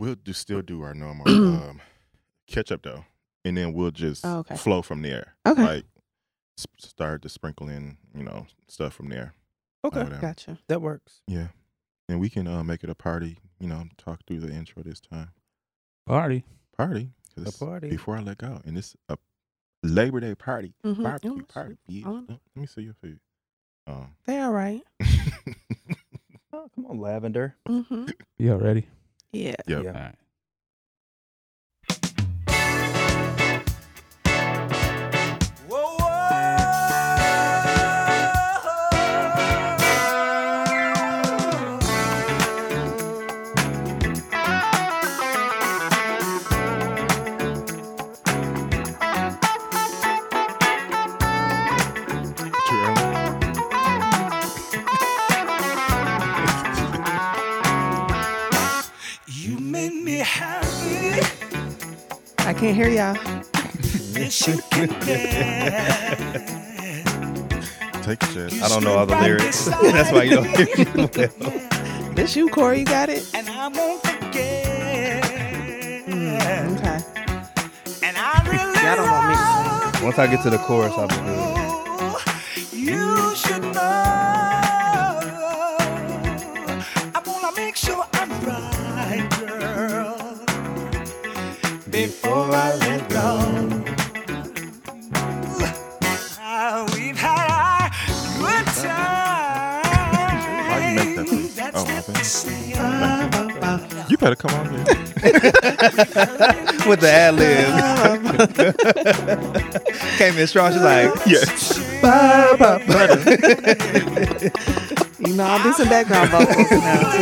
We'll do still do our normal um, catch up though, and then we'll just Oh, okay. flow from there. Okay. Like s- start to sprinkle in, you know, stuff from there. Okay. Gotcha. that works. Yeah, and we can uh, make it a party. You know, talk through the intro this time. Party. Party. 'cause A party. Before I let go, and it's a Labor Day party, Mhm. barbecue Oh, party. shit. bitch. Let me see your food. Um, They all right. Oh, come on, Lavender. Mm-hmm. You all ready? Yeah. Yep. Yeah. All right. Can't hear y'all. Yes, you can bear. Take a chance. I don't know all the lyrics. That's why you don't hear me well. This you, Corey. You got it. And I won't forget. Mm, okay. And I really Y'all don't want me to sing. Once I get to the chorus, I'll be good. Better come on here. With the ad lib. Came in strong. She's like, yes. ba, ba, ba. You know, I'll do some background vocals now.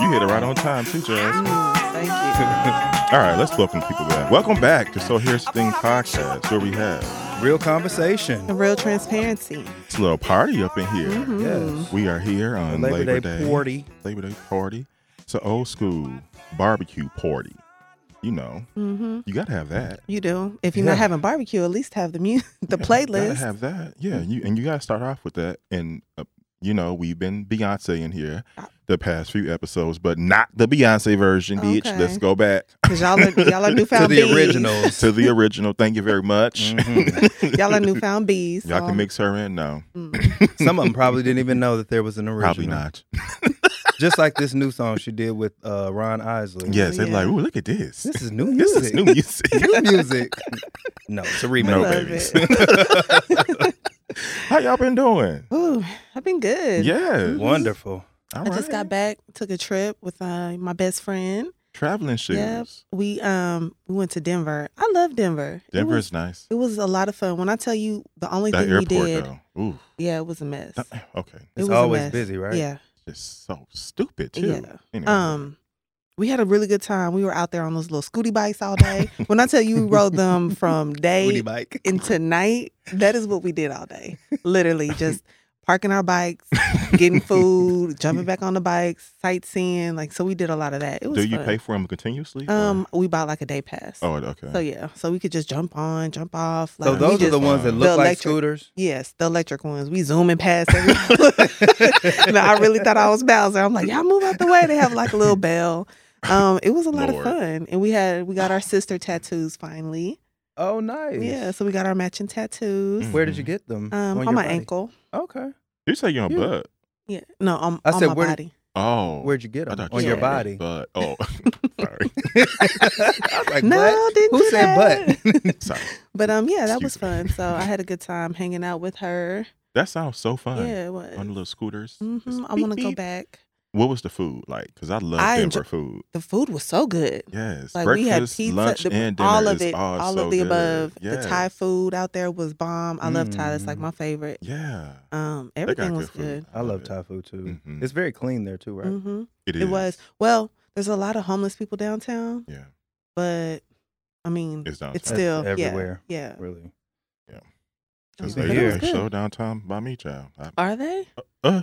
You hit it right on time too, Jazz. Mm, thank you. All right, let's welcome people back. Welcome back to So Here's the Thing podcast, where we have Real conversation. The real transparency. it's a little party up in here. Mhm. Yes. We are here on Labor, Labor, Day, Day. party. Labor Day party. It's an old school barbecue party. You know, Mm-hmm. you gotta have that. You do. If you're Yeah. not having barbecue, at least have the mu- the Yeah, playlist. Gotta have that. Yeah, you and you gotta start off with that. And uh, you know, we've been Beyonce in here Uh, the past few episodes, but not the Beyonce version, bitch. Okay. Let's go back Cause y'all are y'all are newfound To the bees. originals. to the original. Thank you very much. Mhm. Y'all are newfound bees. Y'all so- can mix her in. No, Mm. Some of them probably didn't even know that there was an original. probably not. Just like this new song she did with uh, Ron Isley. Yes, they're yeah. like, ooh, look at this. This is new This music. is new music. new music. No, it's a remake. No, babies. it. How y'all been doing? Ooh, I've been good. Yeah. Wonderful. All I just got back, took a trip with uh, my best friend. traveling shoes. Yep. We um we went to Denver. I love Denver. Denver was, is nice. it was a lot of fun. When I tell you the only That thing we did, though. Ooh. yeah, it was a mess. Uh, Okay. It was always busy, right? Yeah. It's so stupid too. Yeah. Anyway. Um, we had a really good time. We were out there on those little scooty bikes all day. when I tell you we rode them from day into night, that is what we did all day. Literally, just parking our bikes, getting food, jumping back on the bikes, sightseeing. Like so, we did a lot of that. It was. Do you fun. pay for them continuously? or- Um, we bought like a day pass. Oh, okay. So yeah, so we could just jump on, jump off. Like So we those are just, the ones that The look like electric- scooters. Yes, the electric ones. We zooming past everyone. no, I really thought I was Bowser. I'm like, y'all move out the way. They have like a little bell. Um, it was a lot Lord. of fun, and we had we got our sister tattoos finally. Oh, nice. Yeah, so we got our matching tattoos. Mm. Where did you get them? Um, on, your my body? ankle. Okay. You say you're on Yeah. butt. Yeah, no, on, I on said, my where did- body. Oh. Where'd you get I them? thought On your body. Butt. Oh, sorry. I was like, no, butt? didn't Who do said that. butt? sorry. But um, yeah, that Excuse was me. fun. So I had a good time hanging out with her. That sounds so fun. Yeah, it was. On the little scooters. hmm I beep, want to go back. What was the food like? Because I love I Denver enjoy- food. The food was so good. Yes. Like we had pizza, lunch, the- and dinner all of it, all, all so of the good. above. The Thai food out there was bomb. I love Thai. That's like Mm. my favorite. Yeah. Um, They got everything was food. good. I love it. Thai food too. Mhm. It's very clean there too, right? hmm It It is. was well. There's a lot of homeless people downtown, Yeah. but I mean, It's downtown. it's still That's yeah, everywhere. Yeah, Really. Because Yeah, they, but it they good. show downtown by me, child. I, Are they? uh,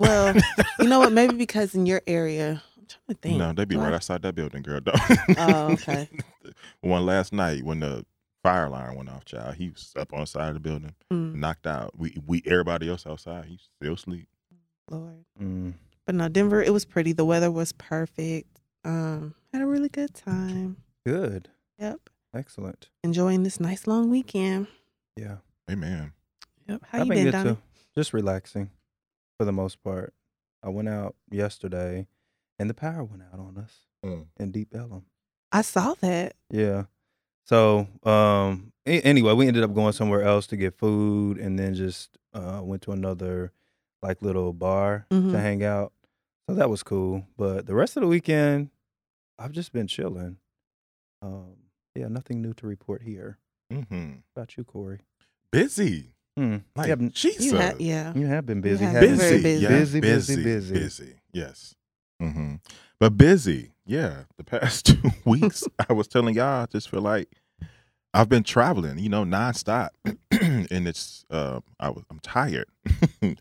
Well, you know what? Maybe because in your area, I'm trying to think. no, they be Do right outside that building, girl. Don't. Oh, okay. One last night when the fire alarm went off, child, he was up on the side of the building, Mm, knocked out. We we everybody else outside. He still sleep. Lord. Mm. But no, Denver, it was pretty. The weather was perfect. Um, had a really good time. Good. Yep. Excellent. Enjoying this nice long weekend. Yeah. Amen. Yep. How I've you been been, good Donnie? too. Just relaxing for the most part. I went out yesterday and the power went out on us Mm. in Deep Ellum. I saw that. Yeah. So, um, a- anyway, we ended up going somewhere else to get food and then just uh, went to another like little bar Mhm. to hang out. So that was cool. But the rest of the weekend, I've just been chilling. Um, yeah, nothing new to report here. hmm about you, Corey? Busy. Hmm. Like you, haven't, Jesus. You had, yeah. you have been busy. have haven't been very busy, busy. yeah, Busy, busy, busy, busy. busy. Yes. hmm But busy, yeah. The past two weeks, I was telling y'all, I just feel like I've been traveling, you know, nonstop, and it's uh, I was I'm tired.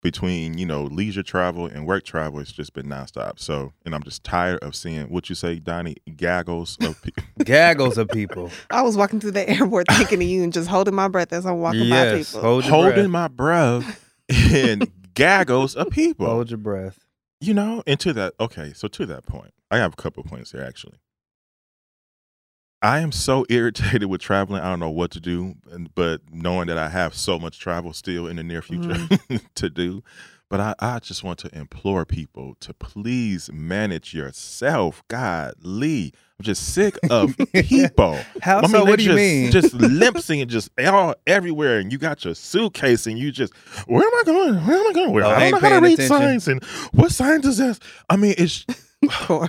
Between you know leisure travel and work travel, it's just been nonstop. So, and I'm just tired of seeing what you say, Donnie, gaggles of people. Gaggles of people. I was walking through the airport thinking of you and just holding my breath as I'm walking by people. Hold your holding breath. my breath and gaggles of people. Hold your breath. You know, and to that, okay, so to that point, I have a couple of points here actually. I am so irritated with traveling. I don't know what to do, but knowing that I have so much travel still in the near future mm-hmm. to do, but I, I just want to implore people to please manage yourself. God, Lee, I'm just sick of people. How I mean, so? What do you just, mean? Just limpsing and just all everywhere, and you got your suitcase, and you just, where am I going? Where am I going? Where? Oh, I don't know how to read attention. signs, and what signs is this? I mean, it's Corey.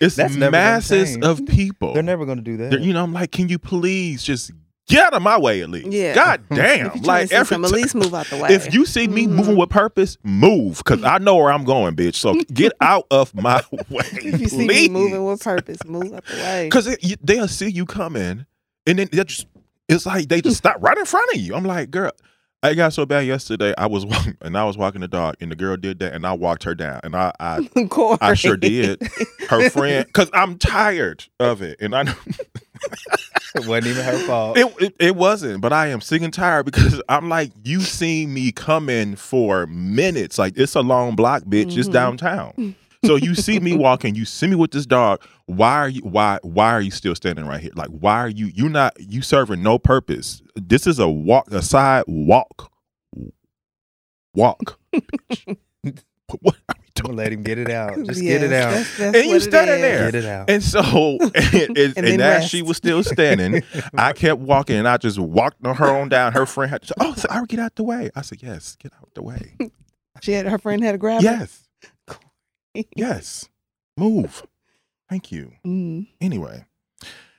it's That's never gonna masses change. of people. They're never going to do that. They're- you know, I'm like, can you please just get out of my way at least? Yeah. God damn! If you like like every some, at least move out the way. if you see me Mhm. moving with purpose, move, cause I know where I'm going, bitch. So get out of my way, if you see me please. moving with purpose, move out the way. Because they'll see you coming, and then they just it's like they just stop right in front of you. I'm like, girl, I got so bad yesterday. I was walking, and I was walking the dog, and the girl did that, and I walked her down, and I I, Corey. I sure did. Her friend, because I'm tired of it, and I know it wasn't even her fault. it, it it wasn't, but I am sick and tired because I'm like, you seen me coming for minutes, like it's a long block, bitch. It's Mhm. downtown. So you see me walking, you see me with this dog. Why are you why why are you still standing right here? Like why are you you not you serving no purpose? This is a walk a side walk. Walk. what are we Don't doing? let him get it out. Just Yes, get it out. That's, that's And you what it standing there. Get it out. And so and, and, And and as she was still standing, I kept walking and I just walked on her on down. Her friend had to say, Oh, so I get out the way. I said, Yes, get out the way. She had her friend had to grab her. yes. Yes. Move. Thank you. Mm. Anyway,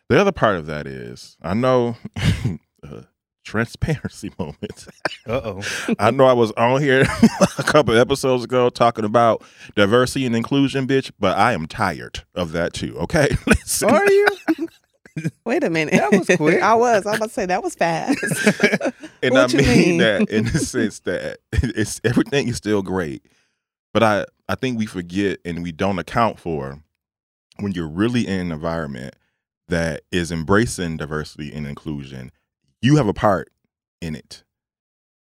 the other part of that is I know uh, transparency moments. Uh oh. I know I was on here a couple episodes ago talking about diversity and inclusion, bitch, but I am tired of that too. Okay, listen. Are you? Wait a minute. That was quick. I was. I was about to say that was fast. and What I you mean, mean? that in the sense that it's everything is still great, but I I think we forget and we don't account for when you're really in an environment that is embracing diversity and inclusion. You have a part in it,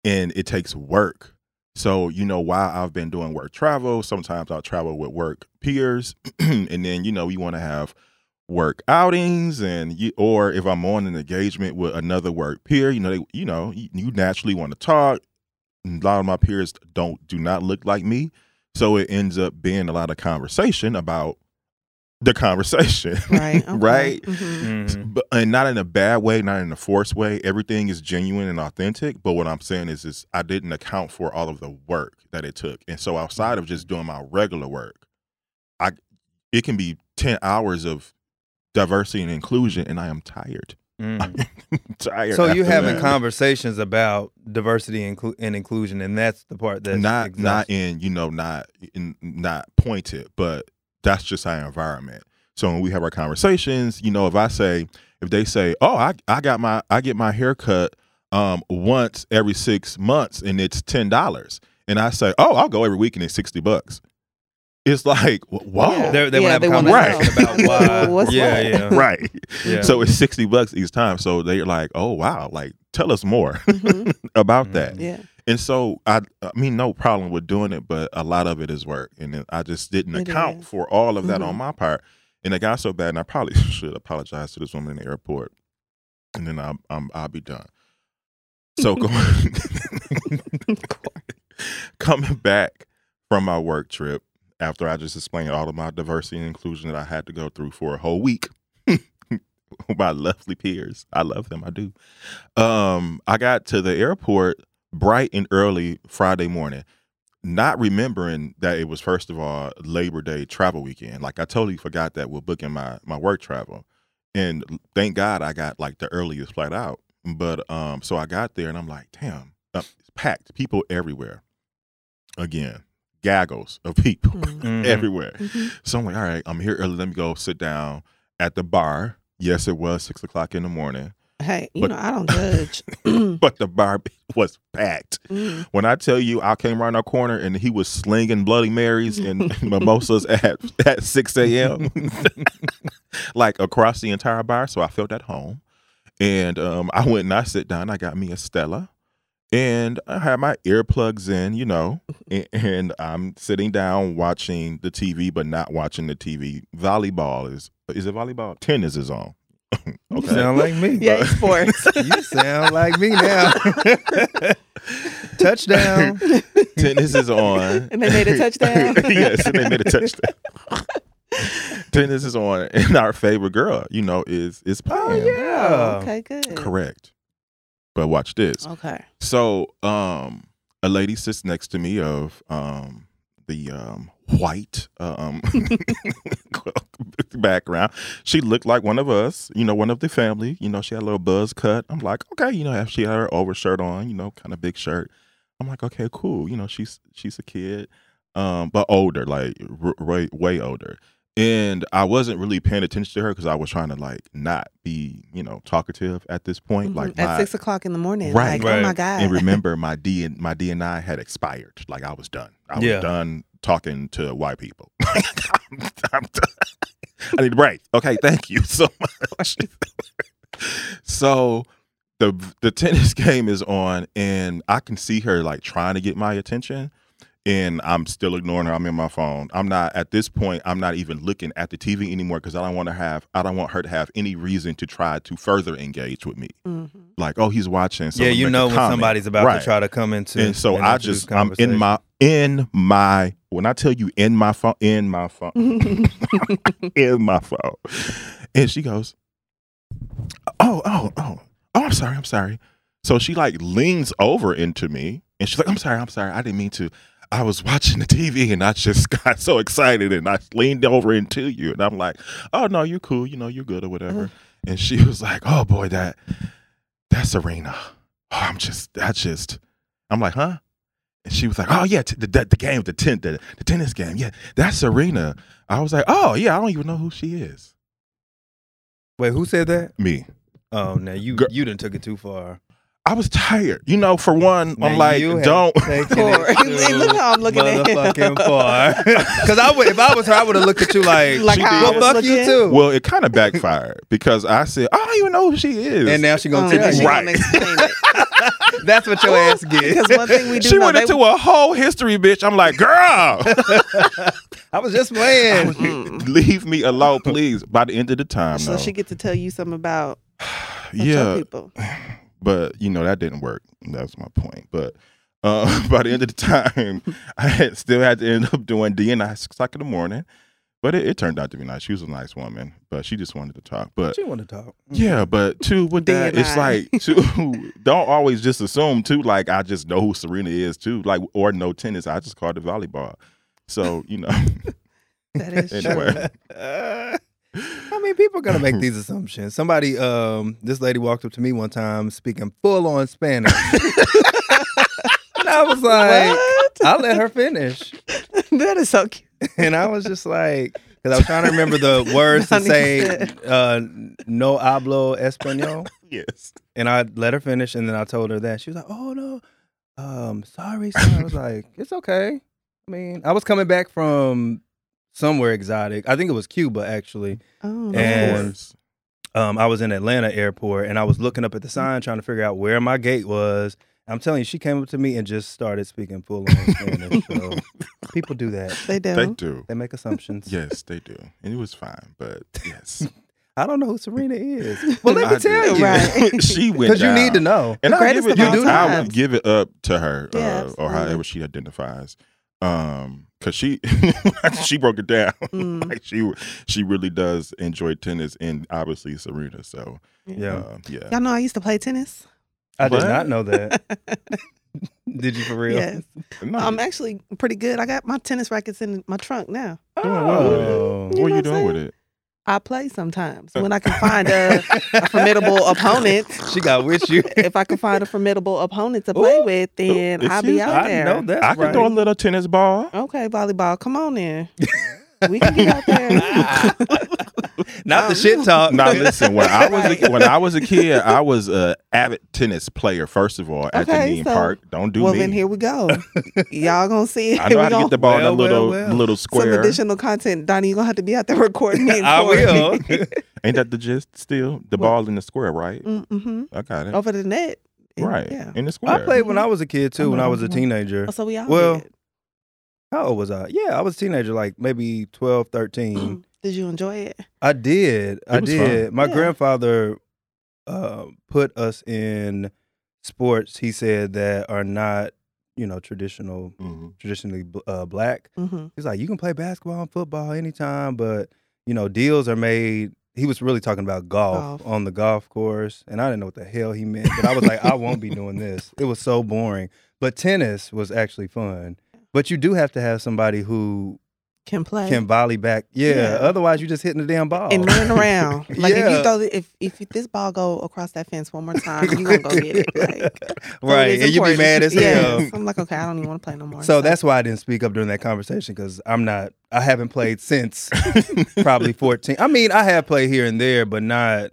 and it takes work. So you know, while I've been doing work travel, sometimes I'll travel with work peers, and then you know we want to have work outings and you or if I'm on an engagement with another work peer, you know, they you know, you, you naturally want to talk. A lot of my peers don't do not look like me. So it ends up being a lot of conversation about the conversation. right. okay. right? Mhm. Mhm. But, and not in a bad way, not in a forced way. Everything is genuine and authentic. But what I'm saying is, is I didn't account for all of the work that it took. And so outside of just doing my regular work, I it can be 10 hours of diversity and inclusion, and I am tired. Mm. tired. So you after having that. conversations about diversity and, inclu- and inclusion, and that's the part that not exhausting. not in you know not in not pointed, but that's just our environment. So when we have our conversations, you know, if I say if they say, "Oh, I I got my I get my hair cut um once every 6 months and it's $10." And I say, "Oh, I'll go every week and it's 60 bucks." It's like, wh- whoa. Yeah. They, they Yeah, want to have a wanna conversation know. about why. What's yeah, what? yeah, Right. yeah. So it's 60 bucks each time. So they're like, "Oh, wow. Like tell us more Mhm. about Mhm. that." Yeah. And so I, I mean, no problem with doing it, but a lot of it is work, and I just didn't It account is. for all of that on Mhm. my part, and it got so bad, and I probably should apologize to this woman in the airport, and then I'm, I'm I'll be done. So going, coming back from my work trip after I just explained all of my diversity and inclusion that I had to go through for a whole week. my lovely peers. I love them. I do. Um, I got to the airport bright and early Friday morning, not remembering that it was first of all Labor Day travel weekend. Like I totally forgot that we're booking my my work travel, and thank God I got like the earliest flight out. But um, so I got there and I'm like, damn, uh, it's packed, people everywhere. Again, gaggles of people Mhm. Mhm. everywhere. Mhm. So I'm like, all right, I'm here early. Let me go sit down at the bar. Yes, it was six o'clock in the morning, Hey, you But- know I don't judge. but the bar was packed. Mm. When I tell you, I came around our corner and he was slinging Bloody Marys and mimosas at at six a.m. like across the entire bar. So I felt at home, and um, I went and I sit down. I got me a Stella, and I had my earplugs in, you know, and, and I'm sitting down watching the TV, but not watching the TV. Volleyball is is it volleyball? Tennis is on. You okay. sound like me. Yeah, sports. you sound like me now. Touchdown. Tennis is on. And they made a touchdown? yes, and they made a touchdown. Tennis is on, and our favorite girl, you know, is is Oh, yeah. Oh, okay, good. Correct. But watch this. Okay. So, um, a lady sits next to me of um the um white um background. She looked like one of us, you know, one of the family. You know, she had a little buzz cut. I'm like, okay, you know, she had her overshirt on, you know, kind of big shirt. I'm like, okay, cool. You know, she's she's a kid, um, but older, like r- way way older. And I wasn't really paying attention to her because I was trying to like not be, you know, talkative at this point. Mhm. Like at my- six o'clock in the morning. Right. Like, oh my Right. God. and remember my D and my DNI had expired. Like I was done. I was Yeah. done talking to white people. I'm, I'm done. I need a break. Okay, thank you so much. so the the tennis game is on, and I can see her like trying to get my attention, and I'm still ignoring her. I'm in my phone. I'm not at this point. I'm not even looking at the TV anymore because I don't want to have. I don't want her to have any reason to try to further engage with me. Mhm. Like, oh, he's watching. So yeah, you know when comment. somebody's about Right. to try to come into and so I just I'm in my in my when I tell you in my phone in my phone in my phone, and she goes, oh oh oh oh I'm sorry I'm sorry. So she like leans over into me and she's like I'm sorry I'm sorry I didn't mean to. I was watching the TV and I just got so excited and I leaned over into you and I'm like, oh no, you're cool, you know, you're good or whatever. Mm-hmm. And she was like, oh boy, that that's Serena. Oh, I'm just that just. I'm like, huh? And she was like, oh yeah, t- the, the the game, the ten, the, the tennis game, yeah, that's Serena. I was like, oh yeah, I don't even know who she is. Wait, who said that? Me. Oh, now you Girl- you didn't took it too far. I was tired. You know, for one, Now I'm like, don't. taken Poor. it Hey, look how I'm looking at him. Because I would, if I was her, I would have looked at you like, Like She how did. I well, fuck you too. Well, it kind of backfired because I said, I don't even know who she is. and now she gonna Oh, tell now you. Right. gonna explain. That's what your ass get. Because one thing we do she know, went into a whole history, bitch. I'm like, girl, I was just playing. Mm. leave me alone, please. By the end of the time, so though. she get to tell you something about about yeah, people. but you know that didn't work. That's my point. But uh, by the end of the time, I had, still had to end up doing DNI six o'clock in the morning. But it, it turned out to be nice. She was a nice woman, but she just wanted to talk. But She wanted to talk. yeah, but too with that, it's like too. Don't always just assume too. Like I just know who Serena is too. Like or no tennis. I just called it volleyball. So you know. That is true. anyway, Uh, I mean, people are gonna make these assumptions. Somebody, um, this lady walked up to me one time speaking full on Spanish, and I was like? I let her finish, that is so cute. and I was just like, because I was trying to remember the words to say, uh, "No hablo español," yes. and I let her finish, and then I told her that she was like, "Oh no, um, sorry." sorry. I was like, "It's okay." I mean, I was coming back from somewhere exotic. I think it was Cuba actually. Oh, Of And- course. um, I was in Atlanta airport and I was looking up at the sign trying to figure out where my gate was. I'm telling you, she came up to me and just started speaking full on Spanish. So people do that. They do. They do. They make assumptions. Yes, they do. And it was fine, but yes. I don't know who Serena is. Well, let me I tell do. you. Right. she went Because you need to know. And I greatest give it, you do. I would give it up to her, Yeah, uh, or however she identifies, um, because she she broke it down. Mm. like she she really does enjoy tennis, and obviously Serena. So Yeah. uh, yeah, Y'all know I used to play tennis. I did not know that. Did you for real? Yes. No, I'm actually pretty good. I got my tennis rackets in my trunk now. Oh. what You are you doing I'm with it? I play sometimes when I can find a, a formidable opponent. She got with you. If I can find a formidable opponent to play Ooh. with, then I'll be out I there. know that's I can throw a little tennis ball. Okay, volleyball, come on in. we can get out there. Not the shit talk. Now listen, when I was a, when I was a kid, I was a avid tennis player. First of all, at Okay, the Neiman so- Park. Don't do well, me. then here we go. Y'all gonna see. I know we how to gonna- get the ball in Well, that little well, well. little Some square. additional content, Donnie. You're gonna have to be out there recording me. and I will. Courtney. Ain't that the gist? Still, the What? ball in the square, right? mm-hmm. I got it. Over the net. And- right Yeah. in the square. I played when I was a kid too, when I was a Mhm. teenager. Oh, so we all Well, did. How old was I? Yeah, I was a teenager, like maybe 12, 13. Did you enjoy it? I did. I did. fun. My Yeah. grandfather uh, put us in sports. He said that are not, you know, traditional, Mhm. traditionally uh, black. Mm-hmm. He's like, you can play basketball and football anytime, but you know, deals are made. He was really talking about golf, Golf. on the golf course, and I didn't know what the hell he meant. But I was like, I won't be doing this. It was so boring. But tennis was actually fun. But you do have to have somebody who Can play. can volley back. Yeah. Yeah. Otherwise, you're just hitting the damn ball. and running around. Like if Yeah. you throw the, if if this ball go across that fence one more time, you gonna go get it. Like, right, is and you be mad as Yes. hell. I'm like, okay, I don't even want to play no more. So that's why I didn't speak up during that conversation because I'm not. I haven't played since probably 14. I mean, I have played here and there, but not.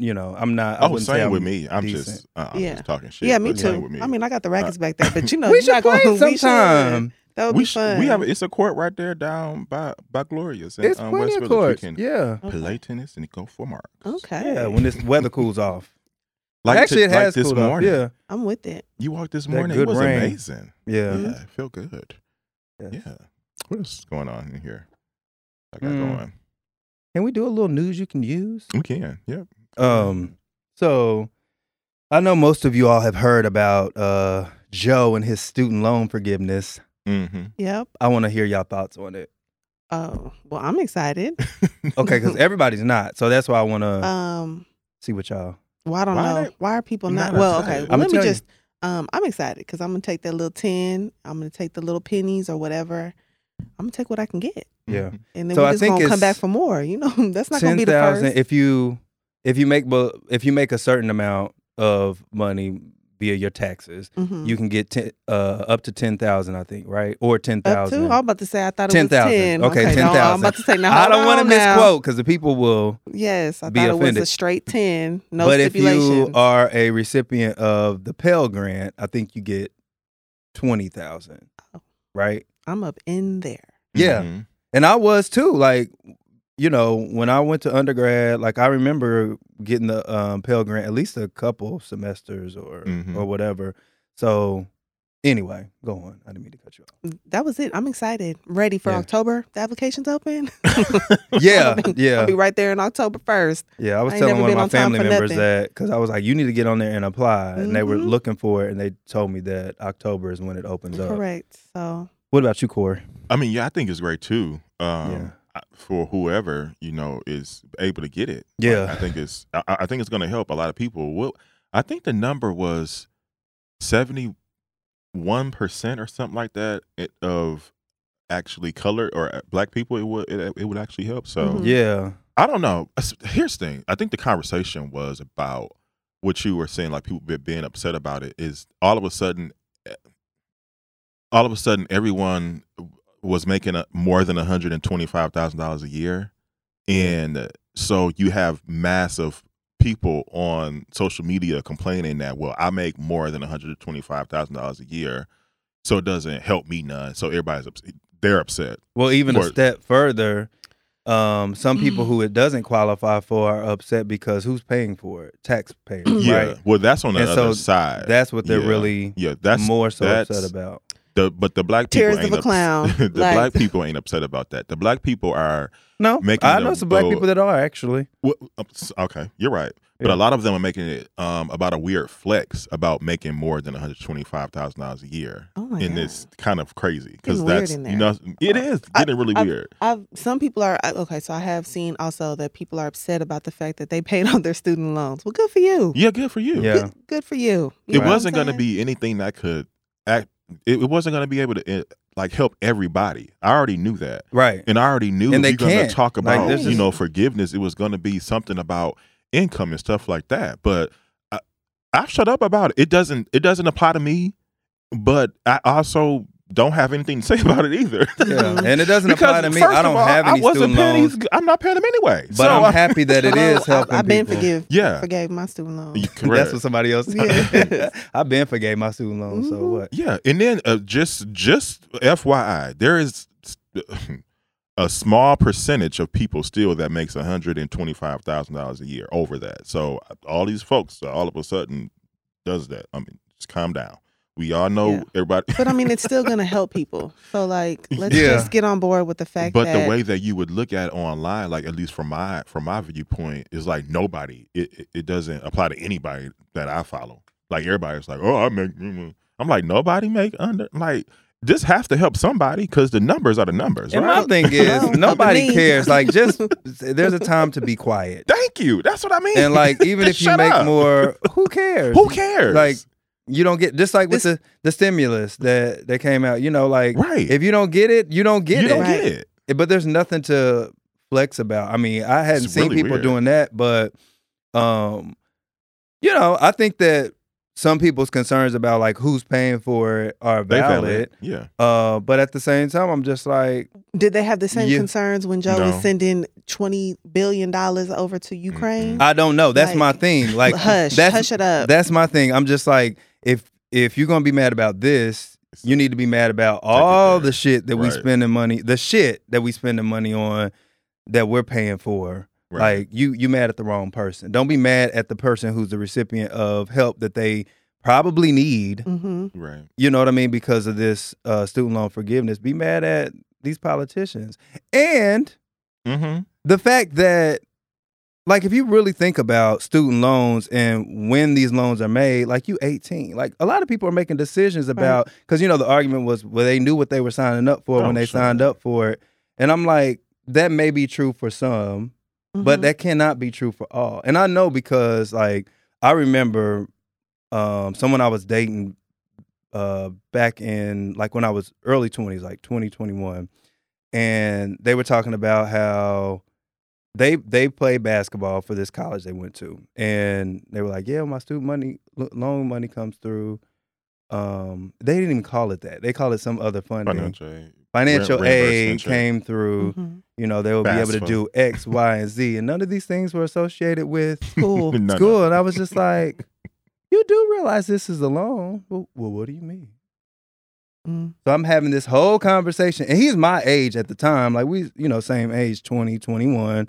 You know, I'm not. I Oh, wouldn't say same I'm with me. I'm decent. just, uh, I'm Yeah. just talking shit. yeah, me too. With me. I mean, I got the rackets back there, but you know, we you're should not play gonna, we should. sometime. That would we be sh- fun. we have it's a court right there down by by Glorious. In, It's um, plenty West of courts. We can Yeah, Okay. play tennis and go for marks. Okay. yeah. When this weather cools off, Like actually, t- it has like this cooled morning. off. Yeah, I'm with it. You walked this That morning. good it was rain. amazing. yeah. Yeah, it felt good. Yes. Yeah. What is going on in here? I got Mm. going. Can we do a little news you can use? We can. Yep. Um, so I know most of you all have heard about uh Joe and his student loan forgiveness. Mm-hmm. Yep. I want to hear y'all thoughts on it. Oh, well, I'm excited. Okay, because everybody's not, so that's why I want to Um, see what y'all. well, I don't Why know. they- Why are people not not? Well, excited? okay. Well, let me just. Um, I'm excited because I'm gonna take that little ten. I'm gonna take the little pennies or whatever. I'm gonna take what I can get, Yeah, and then So we're I just think gonna come back for more. You know, that's not gonna be the thousand. first. If you if you make bu- if you make a certain amount of money via your taxes, Mhm. you can get ten, uh up to ten thousand, I think, right? Or ten Up to? thousand. I'm about to say I thought it 10,000. was ten. Okay, no, 10,000. I'm about to say now. I don't want to misquote because the people will. Yes, I be thought it was a straight ten. No but if you are a recipient of the Pell Grant, I think you get twenty thousand, Oh. right? I'm up in there. Yeah. Mhm. And I was too. Like, you know, when I went to undergrad, like I remember getting the um, Pell Grant at least a couple semesters or Mhm. or whatever. So, anyway, go on. I didn't mean to cut you off. That was it. I'm excited. Ready for Yeah. October. The application's open. Yeah, I'll be, yeah. I'll be right there in October first. Yeah, I was I telling one of my on family members nothing. that because I was like, you need to get on there and apply, and they were Mhm. looking for it, and they told me that October is when it opens up. Correct. So What about you, Corey? I mean, yeah, I think it's great too. Um, Yeah. I- For whoever you know is able to get it, Yeah. Like, I think it's. I, I think it's going to help a lot of people. Well, I think the number was seventy one percent or something like that it, of actually color or uh, black people. It would it, it would actually help. So Mhm. Yeah, I don't know. Here's the thing. I think the conversation was about what you were saying, like people being upset about it. Is all of a sudden, eh, all of a sudden, everyone was making a, more than one hundred and twenty five thousand dollars a year, and uh, so you have massive people on social media complaining that well, I make more than one hundred twenty five thousand dollars a year, so it doesn't help me none. So everybody's upset. They're upset. Well, even a step further, Um, some people Mm. who it doesn't qualify for are upset because who's paying for it? Taxpayers, Yeah. right? Well, that's on the And other so side. That's what they're Yeah. really yeah, that's more so that's upset about. The but the black people Tears of ain't a ups- clown. the Like- black people ain't upset about that. The black people are No, making I know some black go- people that are actually. well, uh, okay. You're right, but Yeah. a lot of them are making it um, about a weird flex about making more than one hundred twenty five thousand dollars a year, Oh my and God. it's kind of crazy because Getting weird that's in you there. know it is I- getting really I've- weird. I've some people are okay. So I have seen also that people are upset about the fact that they paid on their student loans. Well, good for you. Yeah, good for you. Yeah. Good, good for you. You it know what I'm wasn't going to be anything that could act. It, it wasn't going to be able to uh, like help everybody. I already knew that, Right. and I already knew And they you're going to talk about there's you just- know forgiveness. It was going to be something about income and stuff like that. But I, I shut up about it. It doesn't. It doesn't apply to me. But I also don't have anything to say about it either. Yeah. And it doesn't because apply to me. I don't all, have any I wasn't student paying loans. these- I'm not paying them anyway. But so I'm I- happy that it is helping I've, I've been people. forgive. Yeah. forgave my student loans. You- That's correct. what somebody else Yeah. I've been forgave my student loans, so Mhm. what? Yeah, and then uh, just just FYI, there is a small percentage of people still that makes one hundred and twenty five thousand dollars a year over that. So all these folks, uh, all of a sudden, does that? I mean, just calm down. We all know Yeah. everybody. But I mean, it's still gonna help people. So like, let's Yeah. just get on board with the fact but that the way that you would look at online, like at least from my from my viewpoint, is like nobody. It it, it doesn't apply to anybody that I follow. Like everybody's like, oh, I make. mm-mm." I'm like, nobody make under like. This has to help somebody because the numbers are the numbers, And right? my thing is, nobody cares. Like, just there's a time to be quiet. Thank you. That's what I mean. And like, even if you make up. more, who cares? who cares? Like, you don't get just like with the the stimulus that that came out. You know, like right? if you don't get it, you don't get you it. don't Right. get it. But there's nothing to flex about. I mean, I hadn't It's seen really people weird. doing that, but um, you know, I think that some people's concerns about like who's paying for it are They valid. Yeah. Uh, but at the same time, I'm just like, did they have the same Yeah. concerns when Joe No. was sending twenty billion dollars over to Ukraine? I don't know. That's my thing. Like, hush, that's hush it up. that's my thing. I'm just like, if if you're gonna be mad about this, you need to be mad about all the shit that we spending money, the shit that we spending money on, that we're paying for. Right. Like you, you mad at the wrong person. Don't be mad at the person who's the recipient of help that they probably need. hmm right. You know what I mean? Because of this uh, student loan forgiveness. Be mad at these politicians and Mm-hmm. the fact that like if you really think about student loans and when these loans are made like you 18 like a lot of people are making decisions about because you know the argument was well they knew what they were signing up for Oh, when they sure. signed up for it and i'm like that may be true for some Mm-hmm. but that cannot be true for all. And i know because like i remember um someone i was dating uh back in like when i was early 20s like 2021 and they were talking about how they they played basketball for this college they went to. And they were like yeah my student money loan money comes through. Um they didn't even call it that. They call it some other funding. Financial aid. Financial Re- aid reimbursement came through Mhm. you know they will be able to FAFSA. do x y and z and none of these things were associated with School. No, no. school and i was just like you do realize this is a loan well, well what do you mean Mm. so i'm having this whole conversation and he's my age at the time like we you know same age 20 21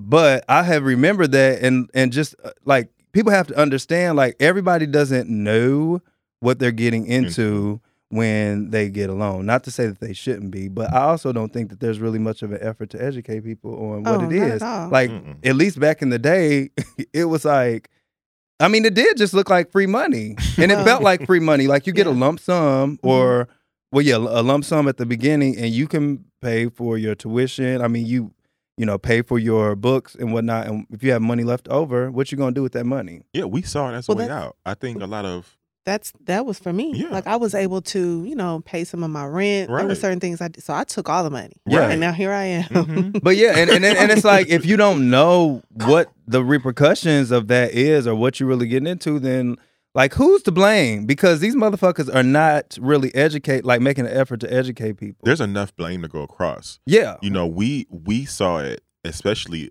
but i have remembered that and and just uh, like people have to understand like everybody doesn't know what they're getting into when they get alone. not to say that they shouldn't be but i also don't think that there's really much of an effort to educate people on what Oh, it not is at all. like Mm-mm. at least back in the day it was like i mean it did just look like free money and it felt like free money like you get a lump sum mm-hmm. or well yeah a lump sum at the beginning and you can pay for your tuition i mean you you know pay for your books and whatnot and if you have money left over what you gonna do with that money Yeah, we saw it as a way that's- out. I think a lot of That's that was for me. Yeah. Like I was able to, you know, pay some of my rent. There were certain things I did. So I took all the money. Yeah. And now here I am. Mhm. but yeah and, and and it's like if you don't know what the repercussions of that is or what you're really getting into then like who's to blame because these motherfuckers are not really educate like making an effort to educate people there's enough blame to go across. yeah You know, we we saw it, especially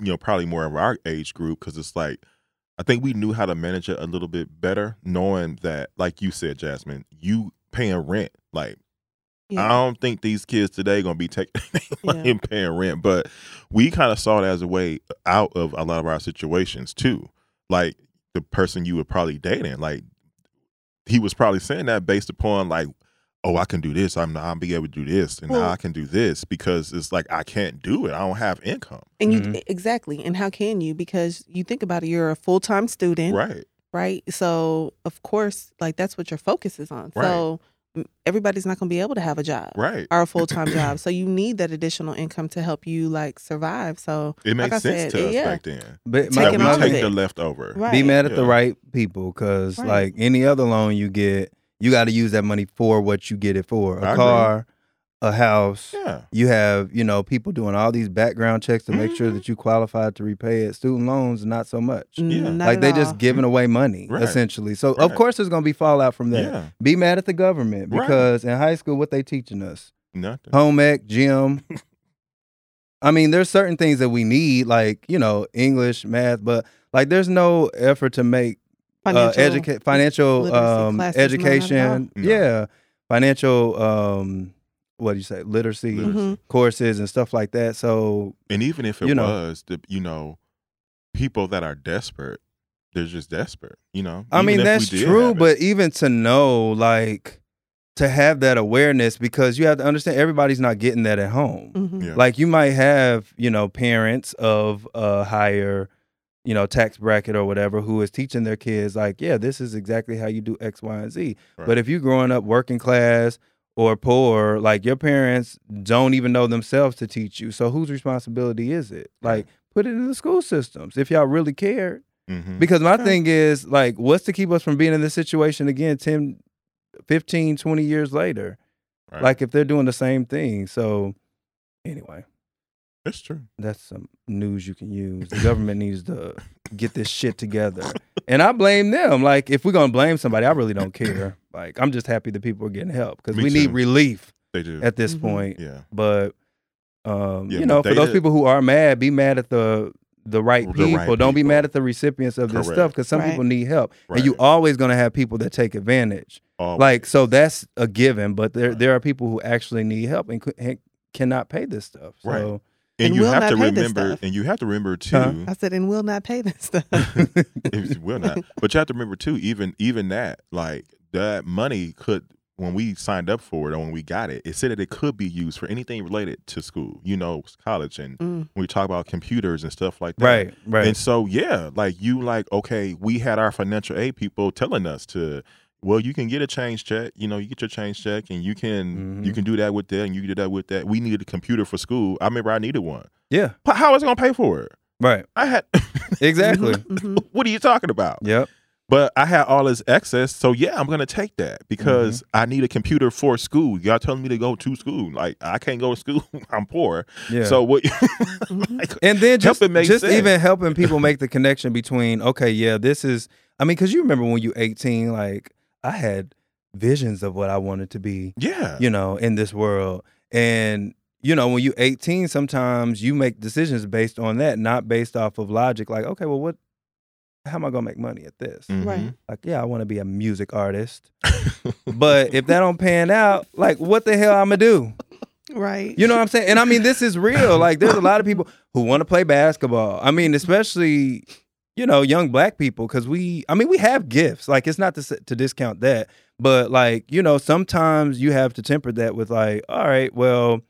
you know probably more of our age group because it's like I think we knew how to manage it a little bit better, knowing that, like you said, Jasmine, you paying rent like I don't think these kids today gonna be taking Yeah. paying rent, but we kind of saw it as a way out of a lot of our situations too. Like the person you were probably dating, like he was probably saying that based upon like, oh, I can do this. I'm I'll be able to do this, and now I can do this because it's like I can't do it. I don't have income. And you Mhm. exactly. And how can you? Because you think about it, you're a full time student, Right. right? So of course, like that's what your focus is on. So everybody's not going to be able to have a job Right. or a full time job. So you need that additional income to help you like survive. So It makes I sense said, to us yeah. back then. But Taking my, we my all of take it. the leftover. right. be mad at the right people because Right. like any other loan you get you got to use that money for what you get it for I a agree. car a house Yeah. you have you know people doing all these background checks to make sure Mhm. that you qualify to repay it student loans not so much Yeah. not like they all. just giving away money Right. essentially so of course there's going to be fallout from that Yeah. be mad at the government Right. because in high school what they teaching us Nothing. home ec gym i mean there's certain things that we need like you know english math but like there's no effort to make uh, Financial financial um, classes, no, not at all. education No. yeah financial um what do you say literacy Literacy. Mhm. courses and stuff like that so And even if it You know. was the you know, people that are desperate, they're just desperate. You know. i Even mean if that's true but even to know like to have that awareness because you have to understand everybody's not getting that at home Mhm. Yeah. like you might have you know parents of a higher you know tax bracket or whatever who is teaching their kids like yeah this is exactly how you do x y and z Right. but if you're growing up working class or poor like your parents don't even know themselves to teach you so whose responsibility is it like put it in the school systems if y'all really cared Mhm. because my Right. thing is like what's to keep us from being in this situation again 10 15 20 years later Right. like if they're doing the same thing so anyway it's true. that's some news you can use. The government needs to get this shit together. And I blame them. Like, if we're gonna blame somebody, I really don't care. Like, I'm just happy that people are getting help because Me we need relief They do. at this Mhm. point. yeah. But um, Yeah, you know, but for those did- people who are mad, be mad at the the right The people. right don't be mad at the recipients of this stuff because some Right. people need help, Right. and you always gonna have people that take advantage. Always. Like, so that's a given. But there Right. there are people who actually need help and cou- and cannot pay this stuff. So. And, And you will have not to pay this remember stuff. and you have to remember too Huh? I said, and will not pay this stuff. it will not. But you have to remember too, even even that, like that money could when we signed up for it or when we got it, it said that it could be used for anything related to school, you know, college and Mm. we talk about computers and stuff like that. Right, right. And so yeah, like you like, okay, we had our financial aid people telling us to well, you can get a change check, you know, you get your change check and you can you Mhm. can do that with that and you can do that with that. We needed a computer for school. I remember I needed one. yeah, But how was I gonna pay for it? right. I had Exactly. Mhm, mhm. what are you talking about? Yep. But I had all this excess, so yeah, I'm gonna take that because Mm-hmm. I need a computer for school. Y'all telling me to go to school, like I can't go to school. I'm poor, Yeah. so what? Mhm. like, and then just help make just sense. even helping people make the connection between okay, yeah, this is. I mean, because you remember when you 18, like I had visions of what I wanted to be, yeah, you know, in this world, and you know, when you're 18, sometimes you make decisions based on that, not based off of logic. Like, okay, well, what? How am I gonna make money at this? Mhm. Right. Like, yeah, I want to be a music artist, but if that don't pan out, like, what the hell I'm gonna do? Right. You know what I'm saying? And I mean, this is real. Like, there's a lot of people who want to play basketball. I mean, especially you know, young black people, because we, I mean, we have gifts. Like, it's not to to discount that, but like, you know, sometimes you have to temper that with like, all right, well,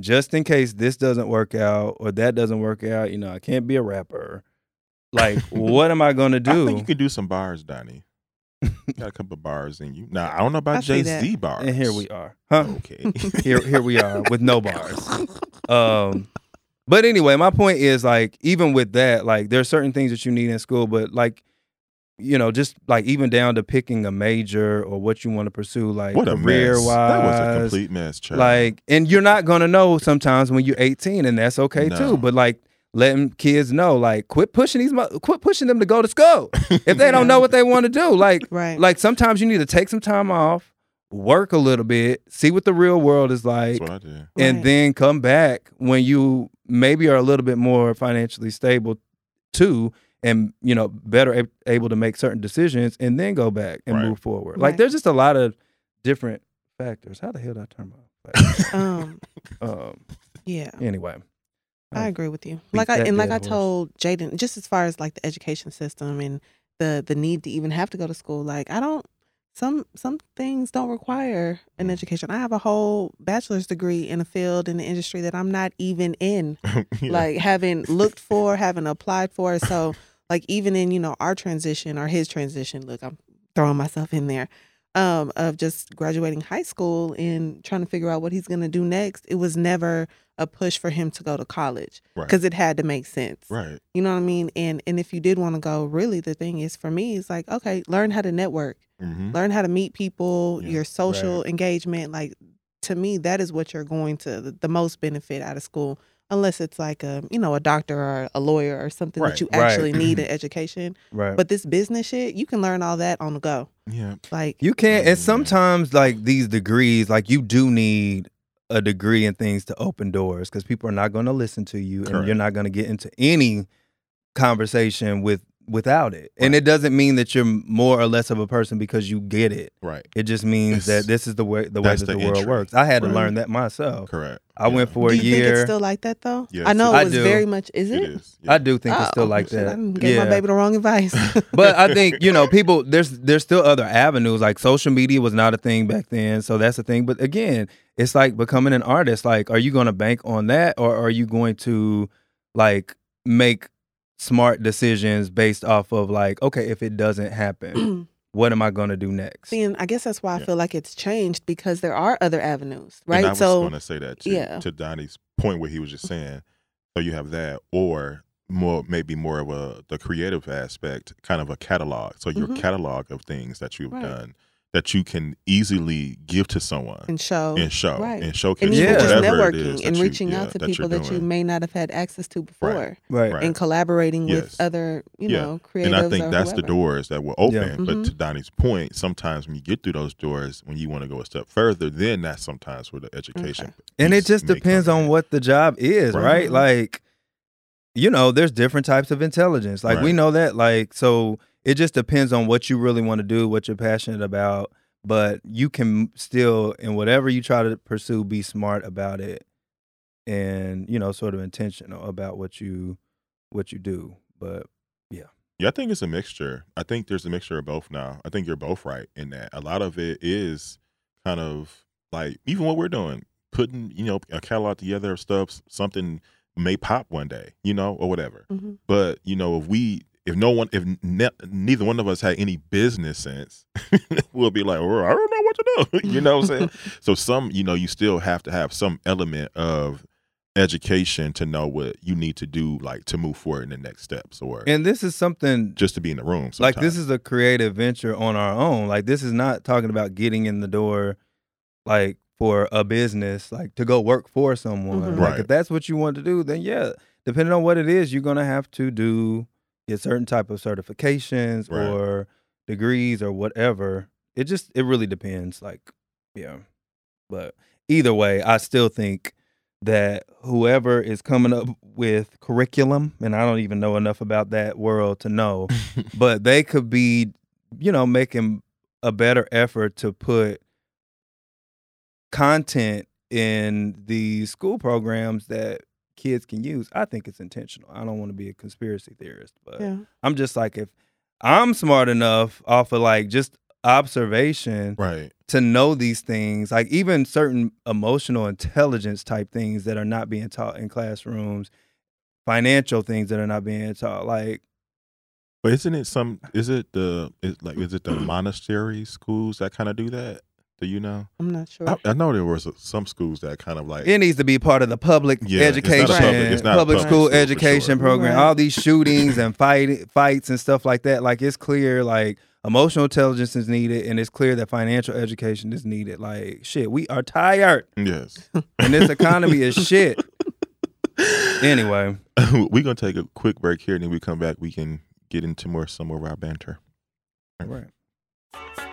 just in case this doesn't work out or that doesn't work out, you know, I can't be a rapper. Like, what am I gonna I do? think you could do some bars, Donnie. Got a couple of bars in you. Now I don't know about see Jay-Z bars. and here we are, huh? Okay. here here we are with no bars. Um but anyway, my point is like even with that, like there's certain things that you need in school, but like you know, just like even down to picking a major or what you want to pursue, like what a career mess. wise. That was a complete mess, child. Like, and you're not gonna know sometimes when you're 18, and that's okay No. too. But like, letting kids know, like, quit pushing these, mo- quit pushing them to go to school if they don't know what they want to do. Like, Right. like sometimes you need to take some time off, work a little bit, see what the real world is like, That's what I did. and Right. then come back when you maybe are a little bit more financially stable too and you know better a- able to make certain decisions and then go back and Right. move forward like there's just a lot of different factors how the hell did i turn my Um, Um, yeah. anyway, I agree with you. Like I and like dead I told Jaden, just as far as like the education system and the the need to even have to go to school, like I don't some some things don't require an education. I have a whole bachelor's degree in a field in the industry that I'm not even in. Yeah. Like haven't looked for, haven't applied for. So like even in, you know, our transition or his transition, look, I'm throwing myself in there. Um, of just graduating high school and trying to figure out what he's gonna do next. It was never a push for him to go to college right. because it had to make sense. right. You know what I mean? And and if you did want to go, really, the thing is for me, it's like okay, learn how to network, hmm learn how to meet people, Yeah, your social engagement. Like to me, that is what you're going to the, the most benefit out of school, unless it's like a you know a doctor or a lawyer or something Right, that you right. actually need an education. right. But this business shit, you can learn all that on the go. Yeah. Like You can't, and Mm. sometimes like these degrees, like you do need a degree in things to open doors because people are not going to listen to you, and you're not going to get into any conversation with without it. And it doesn't mean that you're more or less of a person because you get it. Right. It just means It's- that this is the way the way that the, the world entry. works. I had to learn that myself. Correct. I went Yeah. for do a you think year. it's still like that though? Yes, I know I it was do. very much. Is it? It is. Yeah. I do think it's still Oh, like shit, I that. done gave my baby the wrong advice. but I think you know people. There's there's still other avenues. Like social media was not a thing back then, so that's the thing. But again, it's like becoming an artist. Like, are you going to bank on that, or are you going to like make smart decisions based off of like, okay, if it doesn't happen, what am I going to do next? See, and I guess that's why I feel like it's changed because there are other avenues, right? And I was So going to say that too, yeah. to Donnie's point where he was just saying, so you have that, or more maybe more of a the creative aspect, kind of a catalog. So your Mhm. catalog of things that you've Right. done that you can easily give to someone and show and show right. and showcase and Yeah. even just whatever it is networking that and you- reaching yeah, out to that people that you may not have had access to before, right. Right. and collaborating Yes. with other, you Yeah. know, creatives. And I think or that's the doors that will open. Yeah. But Mhm. to Donnie's point, sometimes when you get through those doors, when you want to go a step further, then that's sometimes where the education. and it just depends on what the job is Right. right, like you know there's different types of intelligence like we know that like so it just depends on what you really want to do what you're passionate about but you can still in whatever you try to pursue be smart about it and you know sort of intentional about what you what you do but Yeah, yeah, I think it's a mixture. I think there's a mixture of both now. I think you're both right in that. A lot of it is kind of like even what we're doing, putting, you know, a catalog together of stuff, something may pop one day, you know, or whatever. Mhm. But, you know, if we if no one if ne- neither one of us had any business sense, we'll be like, well, I don't know what to do. you know what I'm saying? so some, you know, you still have to have some element of education to know what you need to do like to move forward in the next steps or and this is something just to be in the room. like this is a creative venture on our own like this is not talking about getting in the door like for a business like to go work for someone Mhm. like Right. if that's what you want to do then yeah depending on what it is you're gonna have to do get certain type of certifications Right. or degrees or whatever it just it really depends like yeah but either way i still think that whoever is coming up with curriculum and i don't even know enough about that world to know but they could be, you know, making a better effort to put content in the school programs that kids can use. I think it's intentional. I don't want to be a conspiracy theorist, but yeah. I'm just like if I'm smart enough off of like just observation right. to know these things, like even certain emotional intelligence type things that are not being taught in classrooms, financial things that are not being taught, like But isn't it some? Is it the? Is like is it the Montessori schools that kind of do that? Do you know? I'm not sure. I, I know there were some schools that kind of like it needs to be part of the public Yeah, it's not a education, public- it's not public public school school education sure. program. Right. All these shootings and fight fights and stuff like that. Like it's clear, like emotional intelligence is needed, and it's clear that financial education is needed. Like shit, we are tired, yes. and this economy is shit. Anyway, We're gonna take a quick break here, and then we come back. We can get into more some more of our banter. right. Do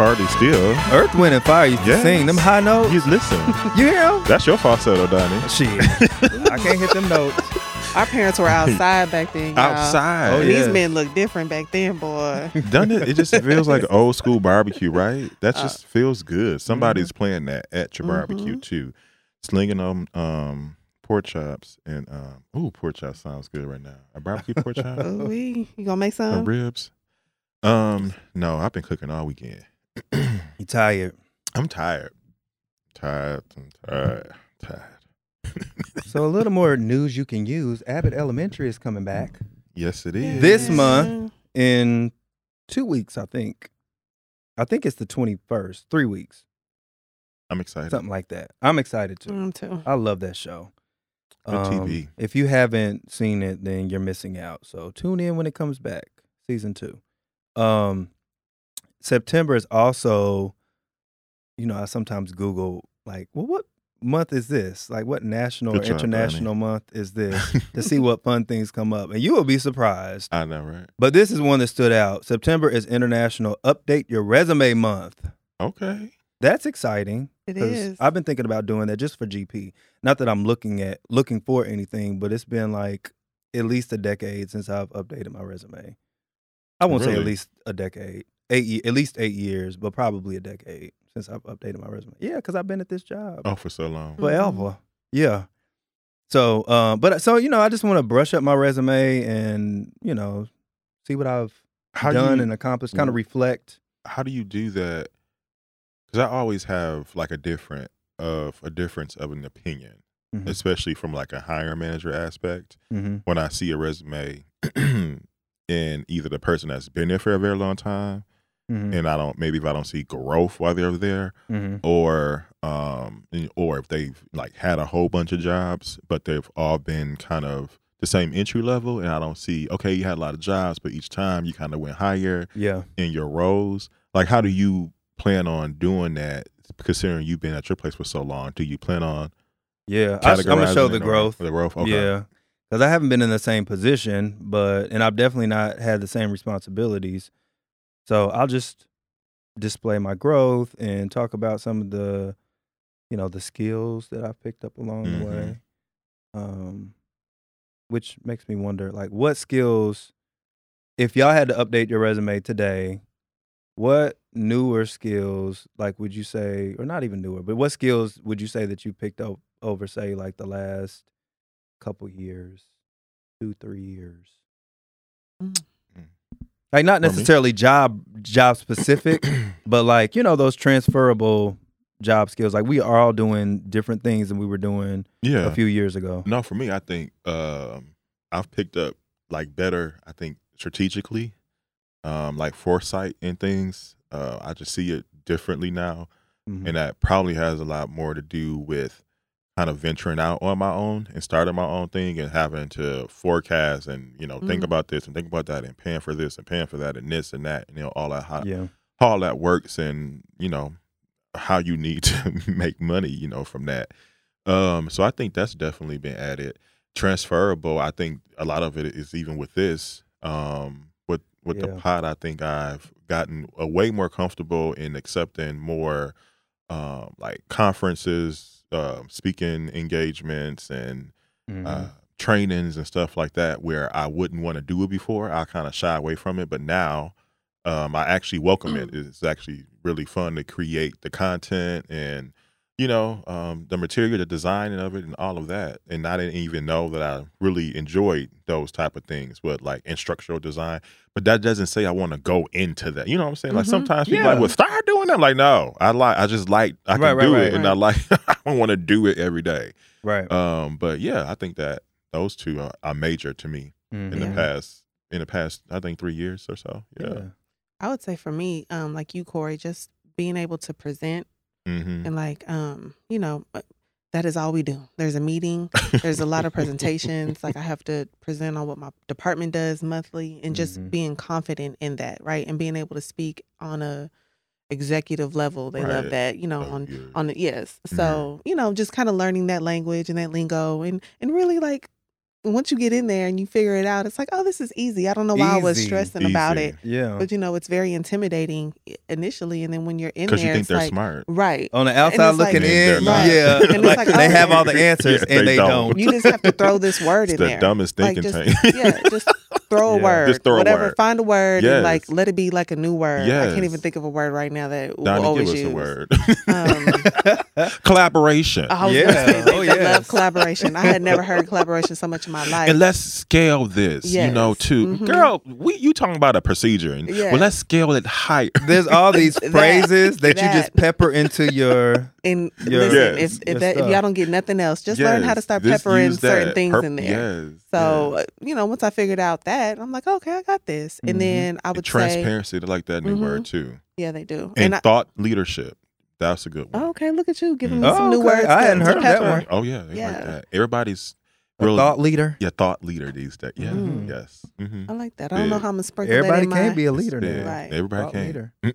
party still. Earth, Wind, and Fire used to sing them high notes. You listen. You hear them? That's your falsetto, Donnie. Shit. I can't hit them notes. Our parents were outside back then. y'all. Outside. Oh, These yeah. men look different back then, boy. Doesn't it? It just feels like old school barbecue, right? That Uh, just feels good. Somebody's Mm-hmm. playing that at your barbecue too, slinging them um, pork chops and um, ooh, pork chops sounds good right now. A barbecue pork chop, Ooh, we you gonna make or some? ribs. Um, no, I've been cooking all weekend. You tired. I'm tired, tired, I'm tired, tired. So a little more news you can use. Abbott Elementary is coming back Yes, it is. This month. in two weeks, I think. I think it's the 21st, three weeks, I'm excited. something like that. I'm excited too. Mm, too. I love that show. Um, TV. If you haven't seen it, then you're missing out. So tune in when it comes back, season two. Um, September is also, you know, I sometimes Google like, well, what month is this? Like, what national Good or job, international month is this? to see what fun things come up, and you will be surprised. I know, right? But this is one that stood out. September is International Update Your Resume Month. Okay. That's exciting. It is. I've been thinking about doing that just for GP. Not that I'm looking at looking for anything, but it's been like at least a decade since I've updated my resume. I won't say at least a decade, eight at least eight years, but probably a decade since I've updated my resume. Yeah, because I've been at this job Oh, for so long. Mm-hmm. Yeah. So, um, but so you know, I just want to brush up my resume and you know see what I've How done you, and accomplished. Kind of reflect. how do you do that? Because I always have like a different of a difference of an opinion, Mhm. especially from like a hiring manager aspect. Mm-hmm. When I see a resume and either the person that's been there for a very long time, Mm-hmm. and I don't maybe if I don't see growth while they're there, Mm-hmm. or um, or if they've like had a whole bunch of jobs, but they've all been kind of the same entry level, and I don't see okay, you had a lot of jobs, but each time you kind of went higher Yeah. in your roles. Like, how do you plan on doing that? Considering you've been at your place for so long, do you plan on Yeah. I, am gonna show the growth. The growth, okay. Yeah. Because I haven't been in the same position, but and I've definitely not had the same responsibilities. So I'll just display my growth and talk about some of the, you know, the skills that I've picked up along Mhm. the way. Um, which makes me wonder, like, what skills, if y'all had to update your resume today, what newer skills, like, would you say, or not even newer, but what skills would you say that you picked up over, say, like the last couple years, two, three years? Mm. Like not necessarily job job specific, but like you know those transferable job skills. Like we are all doing different things than we were doing yeah. a few years ago. No, for me, I think um, I've picked up like better. I think strategically, um, like foresight in things. Uh, I just see it differently now, Mhm. and that probably has a lot more to do with kind of venturing out on my own and starting my own thing and having to forecast and you know think Mhm. about this and think about that and paying for this and paying for that and this and that and you know all that how, yeah, how all that works and you know how you need to make money you know from that um so i think that's definitely been added transferable i think a lot of it is even with this um with with the Yeah. pod i think i've gotten a way more comfortable in accepting more um like conferences um speaking engagements and Mhm. uh, trainings and stuff like that where I wouldn't want to do it before. I kind of shy away from it, but now um, I actually welcome it. It's actually really fun to create the content and you know um, the material, the designing of it, and all of that. And I didn't even know that I really enjoyed those type of things, but like instructional design. But that doesn't say I want to go into that. You know what I'm saying? Like Mhm. sometimes people Yeah. like, well, start doing that. I'm like, no, I like. I just like. I can Right, right, do right, it, and I like. I don't want to do it every day. right. Um, but yeah, I think that those two are, are major to me in the past. In the past, I think three years or so. Yeah. I would say for me, um, like you, Corey, just being able to present Mm-hmm. and like, um, you know, that is all we do. There's a meeting. There's a lot of presentations. Like I have to present on what my department does monthly, and just Mhm. being confident in that, right? And being able to speak on a executive level. They love that, you know, Oh, on yeah. on the yes. So you know, just kind of learning that language and that lingo, and and really like once you get in there and you figure it out, it's like, oh, this is easy. I don't know why I was Easy. stressing about it, Yeah. but you know, it's very intimidating initially, and then when you're in Because there, you think it's they're like, smart. right. On the outside it's like- looking in, not. yeah, And it's like, like, they oh. have all the answers Yeah, and they they don't. don't. You just have to throw this word It's in the there. dumbest Like thinking just thing. yeah, just throw a Yeah. word, Just throw a whatever. word. Find a word and like let it be like a new word. I can't even think of a word right now that we'll Donnie, always give us use. a word. Um, Collaboration. I was Yeah. gonna say that. Oh, I yes. love collaboration. I had never heard collaboration so much in my life. and let's scale this, you know, Yes. too. Mhm. Girl, we you talking about a procedure. And, Yeah. Well, let's scale it higher. There's all these That- phrases that, you just pepper into your. and Your- listen, Yes. if your if, that, if y'all don't get nothing else, just learn how to start just peppering certain that. things Perp- in there. Yes. So yes. uh, you know, once I figured out that, I'm like, okay, I got this. Mhm. And then I would say, transparency, they like that new Mhm. word too. yeah, they do. And, I, thought leadership. That's a good one. oh, okay, look at you giving me Oh, some new okay. words. I hadn't heard of that pepper. one. Oh yeah, they Yeah. like that. Everybody's A really thought leader. yeah, thought leader these days. Yeah, Mm. yes. hmm I like that. I don't know how I'm gonna sprinkle Everybody that in can't my. be a leader Yeah, now. Right. Everybody Thought can. leader.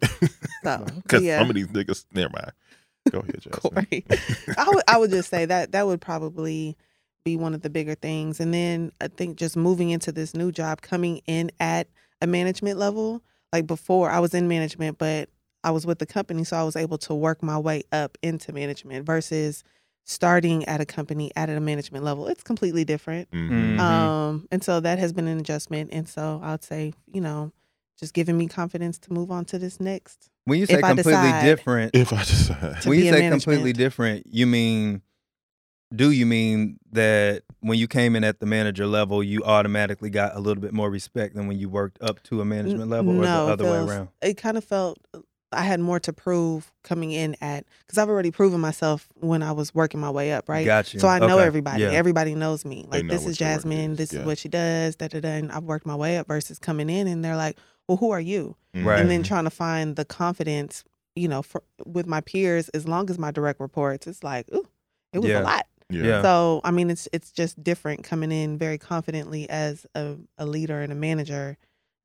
So, Because yeah. some of these niggas, never mind. Go ahead, Jasmine. Corey. I would I would just say that that would probably be one of the bigger things. And then I think just moving into this new job, coming in at a management level. Like before, I was in management, but I was with the company, so I was able to work my way up into management versus starting at a company at a management level. It's completely different. Mhm. Mhm. Um, and so that has been an adjustment. And so I would say, you know, just giving me confidence to move on to this next. When you say If I completely decide- different, If I decide, To when be you say completely different, you mean do you mean that when you came in at the manager level, you automatically got a little bit more respect than when you worked up to a management level, or no, the it other way around? It kind of felt I had more to prove coming in at because I've already proven myself when I was working my way up, right? Got you. So I know Okay. everybody. Yeah. Everybody knows me. Like know this is Jasmine. This yeah. is what she does. Da da da. And I've worked my way up versus coming in and they're like, "Well, who are you?" Right. And then trying to find the confidence, you know, for, with my peers as long as my direct reports. It's like, ooh, it was Yeah. a lot. Yeah. Yeah. So I mean, it's it's just different coming in very confidently as a, a leader and a manager,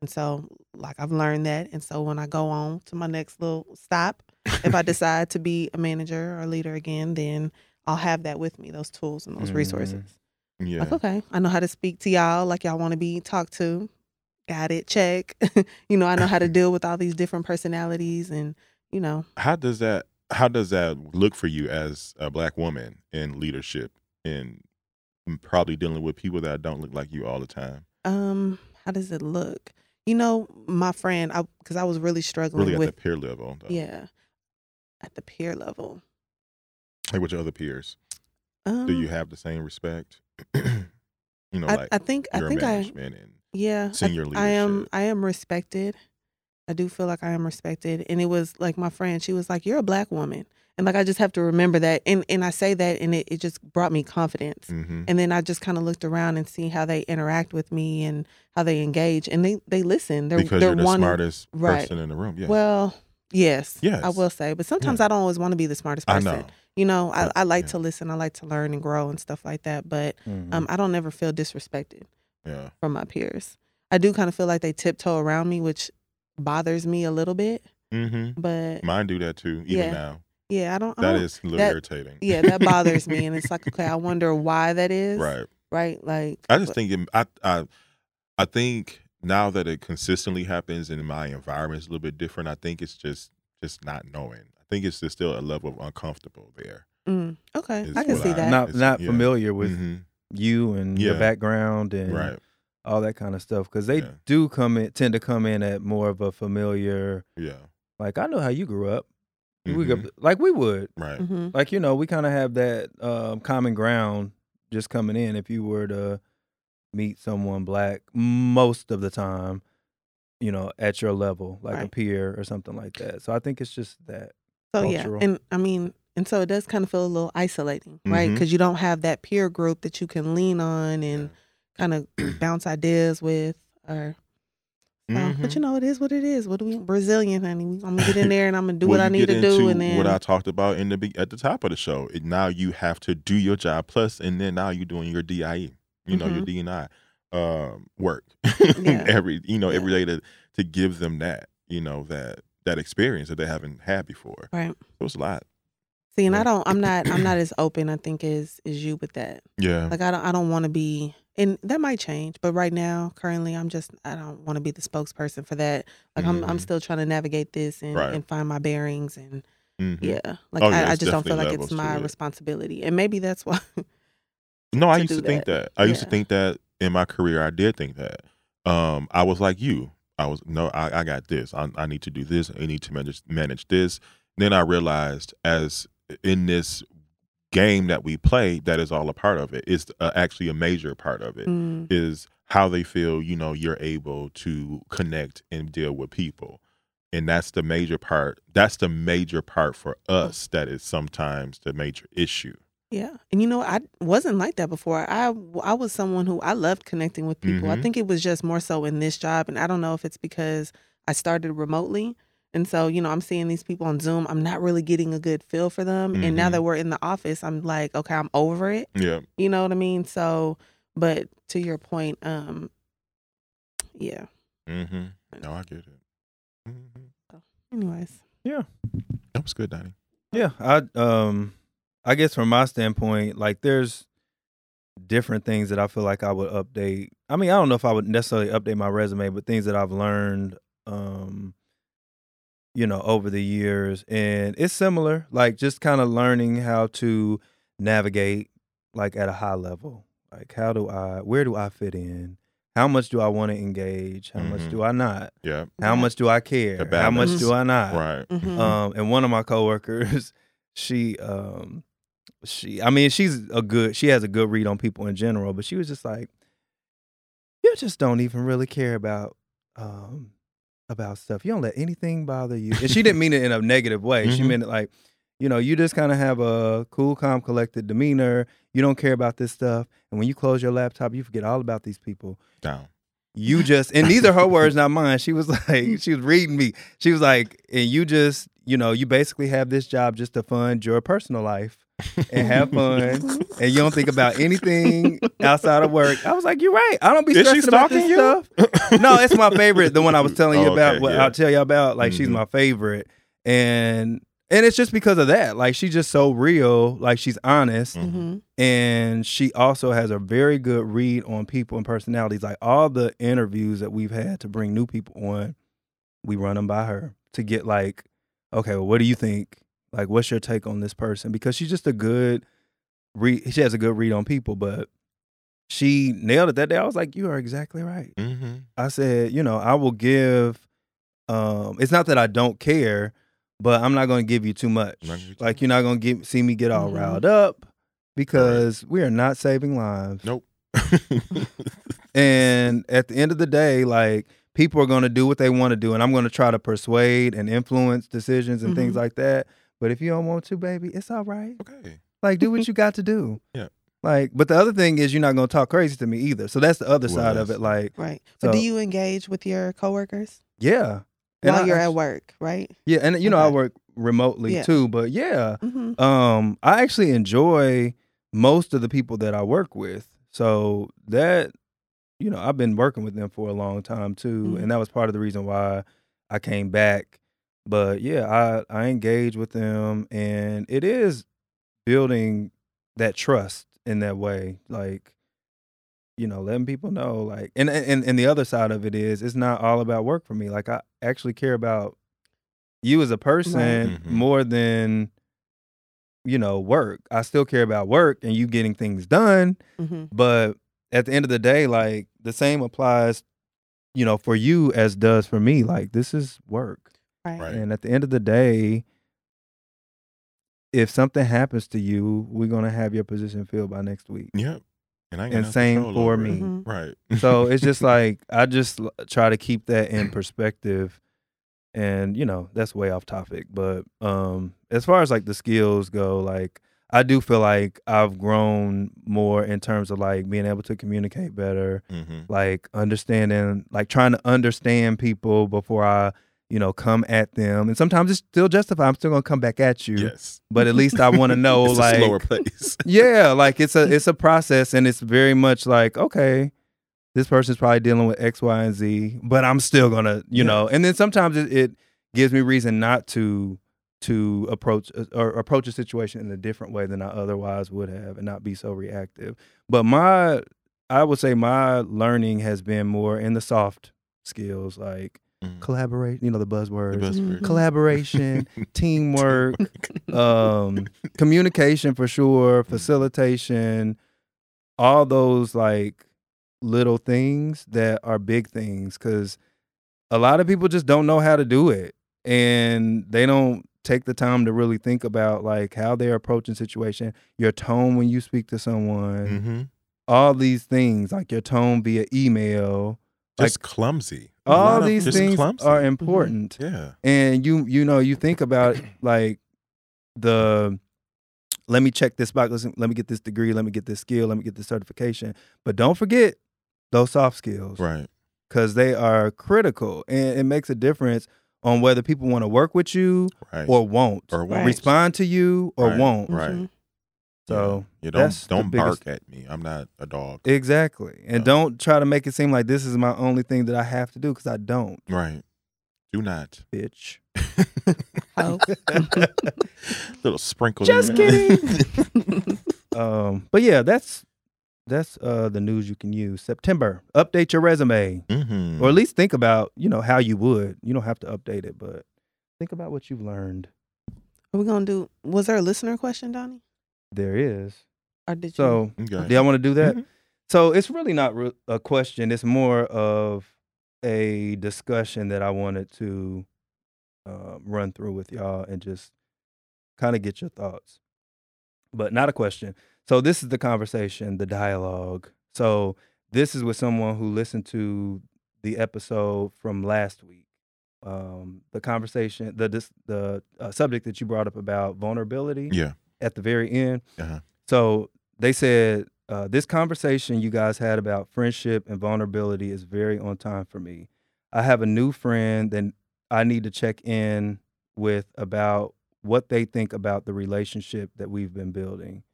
and so like I've learned that. And so when I go on to my next little stop, if I decide to be a manager or leader again, then I'll have that with me, those tools and those Mhm. resources. Yeah. Like okay, I know how to speak to y'all like y'all want to be talked to. Got it. Check. you know, I know how to deal with all these different personalities, and you know, How does that how does that look for you as a black woman in leadership and probably dealing with people that don't look like you all the time? um, how does it look? You know, my friend, I because I was really struggling Really at with the peer level. Though. Yeah. At the peer level. Like with your other peers. Um, Do you have the same respect? you know, I, like I think I think I and yeah I- senior I, am. I am respected. I do feel like I am respected, and it was like my friend. She was like, "You're a black woman," and like I just have to remember that, and and I say that, and it, it just brought me confidence. hmm And then I just kind of looked around and see how they interact with me and how they engage, and they they listen. They're because they're you're the wanting- smartest right. person in the room. Yeah. Well, yes, Yes. I will say, but sometimes I don't always want to be the smartest I person. know. You know, I, I like yeah. to listen. I like to learn and grow and stuff like that. But Mhm. um, I don't ever feel disrespected Yeah. from my peers. I do kind of feel like they tiptoe around me, which bothers me a little bit. hmm But Mine do that too, even Yeah. now. yeah, I don't. I don't- is a little that- irritating. Yeah, that bothers me, and it's like, okay, I wonder why that is. right. Right. Like I just but- think it, I I I think now that it consistently happens and my environment is a little bit different, I think it's just just not knowing. I think it's just still a level of uncomfortable there. Mm, okay, I can see I- that. not not yeah. familiar with Mhm. you and your background and Right. All that kind of stuff because they Yeah. do come in tend to come in at more of a familiar Yeah. like I know how you grew up we Mhm. go, like we would Right. hmm like you know we kind of have that um, common ground just coming in if you were to meet someone black most of the time you know at your level like a peer or something like that so I think it's just that So yeah, and I mean, and so it does kind of feel a little isolating, right? Because you don't have that peer group that you can lean on and kind of bounce ideas with, or. so, But Mhm. you know, it is what it is. What do we Brazilian, honey? I'm gonna get in there and I'm gonna do Well, what I need to do, and then what I talked about in the at the top of the show. It, now you have to do your job plus, and then now you're doing your DEI. You know your DNI um, work Mm-hmm. Yeah. every you know every Yeah. day to to give them that you know that that experience that they haven't had before. right. So it's a lot. See, and Yeah. I don't. I'm not. I'm not as open. I think as as you with that. Yeah. Like I don't. I don't want to be. And that might change. But right now, currently, I'm just I don't want to be the spokesperson for that. Like I'm I'm Mhm. still trying to navigate this and, Right. and find my bearings and Mhm. yeah. Like Oh, yeah, I, I just don't feel like it's my it. responsibility, and maybe that's why. No, I used to think that. that. I used to think that in my career. I did think that. Um, I was like you. I was no. I, I got this. I, I need to do this. I need to manage manage this. Then I realized, as in this game that we play, that is all a part of. It's uh, actually a major part of it. Mm, Is how they feel. You know, you're able to connect and deal with people, and that's the major part. That's the major part for us. That is sometimes the major issue. yeah, and you know I wasn't like that before. I I was someone who I loved connecting with people. I Mhm. think it was just more so in this job, and I don't know if it's because I started remotely. And so, you know, I'm seeing these people on Zoom. I'm not really getting a good feel for them. And now Mhm. that we're in the office, I'm like, okay, I'm over it. Yeah. You know what I mean? So, but to your point, um, yeah. Mm-hmm. No, I get it. Mm-hmm. So, Anyways, Yeah. That was good, Donnie. Yeah, I um I guess from my standpoint, like there's different things that I feel like I would update. I mean, I don't know if I would necessarily update my resume, but things that I've learned um you know, over the years and it's similar, like just kind of learning how to navigate like at a high level. Like how do I where do I fit in? How much do I want to engage? How much Mhm. do I not? Yeah. How much do I care? How much do I not? Right. Mhm. Um, and one of my coworkers, she, um, she, I mean, she's a good, she has a good read on people in general, but she was just like, you just don't even really care about, um, about stuff. You don't let anything bother you. And she didn't mean it in a negative way. She Mhm. meant it like, you know, you just kind of have a cool, calm, collected demeanor. You don't care about this stuff. And when you close your laptop, you forget all about these people Down. you just and these are her words not mine she was like she was reading me she was like and you just you know you basically have this job just to fund your personal life and have fun and you don't think about anything outside of work i was like you're right i don't be Is she stressing about this stalking you? stuff no it's my favorite the one i was telling you Oh, about okay, what yeah. i'll tell you about like she's Mhm. my favorite and and it's just because of that like she's just so real like she's honest Mhm. hmm and she also has a very good read on people and personalities. Like all the interviews that we've had to bring new people on, we run them by her to get like, okay, well, what do you think? Like, what's your take on this person? Because she's just a good read. She has a good read on people, but she nailed it that day. I was like, you are exactly right. Mm-hmm. I said, you know, I will give. Um, it's not that I don't care, but I'm not going to give you too much. Not gonna give you Like you're not going to get see me get all Mhm. riled up because we are not saving lives. Nope. And at the end of the day, like people are going to do what they want to do, and I'm going to try to persuade and influence decisions and things Mhm. like that. But if you don't want to, baby, it's all right. okay. Like do what you got to do. Yeah. Like, but the other thing is you're not going to talk crazy to me either. So that's the other Well, side of it. Like, right. But do you engage with your coworkers yeah. And while I you're at work? Right. Yeah, and you know I work remotely Yeah. too, but yeah, hmm um, I actually enjoy most of the people that I work with. So that, you know, I've been working with them for a long time too, Mhm. and that was part of the reason why I came back. But yeah, I I engage with them, and it is building that trust in that way, like. You know, letting people know, like, and and and the other side of it is, it's not all about work for me. Like, I actually care about you as a person Mhm. more than you know work i still care about work and you getting things done hmm but at the end of the day like the same applies you know for you as does for me like this is work Right. Right. and at the end of the day if something happens to you we're going to have your position filled by next week Yep. And I ain't and no same for over it. me Mhm. Right. so it's just like i just try to keep that in perspective and you know that's way off topic but um as far as like the skills go like i do feel like i've grown more in terms of like being able to communicate better hmm like understanding like trying to understand people before i you know come at them and sometimes it's still justified i'm still gonna come back at you Yes. but at least i want to know it's like a slower pace. yeah, like it's a it's a process and it's very much like, okay, this person's probably dealing with X, Y, and Z, but I'm still gonna, you know, and then sometimes it, it gives me reason not to to approach uh, or approach a situation in a different way than I otherwise would have and not be so reactive. But my I would say my learning has been more in the soft skills, like Mhm. collaborate. You know the buzzwords. The best Mhm. Collaboration, teamwork, um, communication for sure, facilitation, all those like little things that are big things because a lot of people just don't know how to do it and they don't take the time to really think about like how they're approaching situation your tone when you speak to someone Mhm. all these things like your tone via email Just clumsy. A all these things clumsy. are important Yeah. and you you know you think about like the let me check this box let me get this degree let me get this skill let me get this certification but don't forget those soft skills Right. because they are critical and it makes a difference on whether people want to work with you Right. or won't Or Right. respond to you or Right. won't Right. Mhm. So you don't don't biggest- bark at me. I'm not a dog. exactly and Yeah. don't try to make it seem like this is my only thing that i have to do because i don't right. Do not. bitch Oh. Little sprinkles. Just in there. um but yeah that's that's uh the news you can use september update your resume Mhm. or at least think about you know how you would you don't have to update it but think about what you've learned Are we gonna do? Was there a listener question, Donnie? There is Or did you? so Okay. do y'all want to do that Mhm. so it's really not re- a question it's more of a discussion that i wanted to uh, run through with y'all and just kind of get your thoughts but not a question so this is the conversation the dialogue so this is with someone who listened to the episode from last week um, the conversation the dis- the uh, subject that you brought up about vulnerability Yeah. At the very end Uh-huh. so they said uh, this conversation you guys had about friendship and vulnerability is very on time for me. I have a new friend that I need to check in with about what they think about the relationship that we've been building.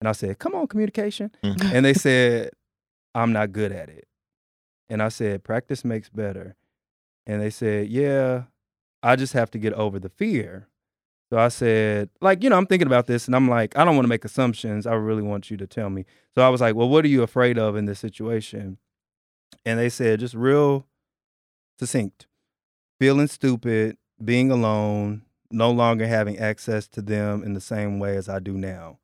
And I said, "Come on, communication." Mhm. And they said, "I'm not good at it." And I said, "Practice makes better." And they said, "Yeah, I just have to get over the fear." So I said, like, you know, I'm thinking about this and I'm like, I don't want to make assumptions. I really want you to tell me. So I was like, well, what are you afraid of in this situation? And they said, just real succinct feeling stupid, being alone, no longer having access to them in the same way as I do now.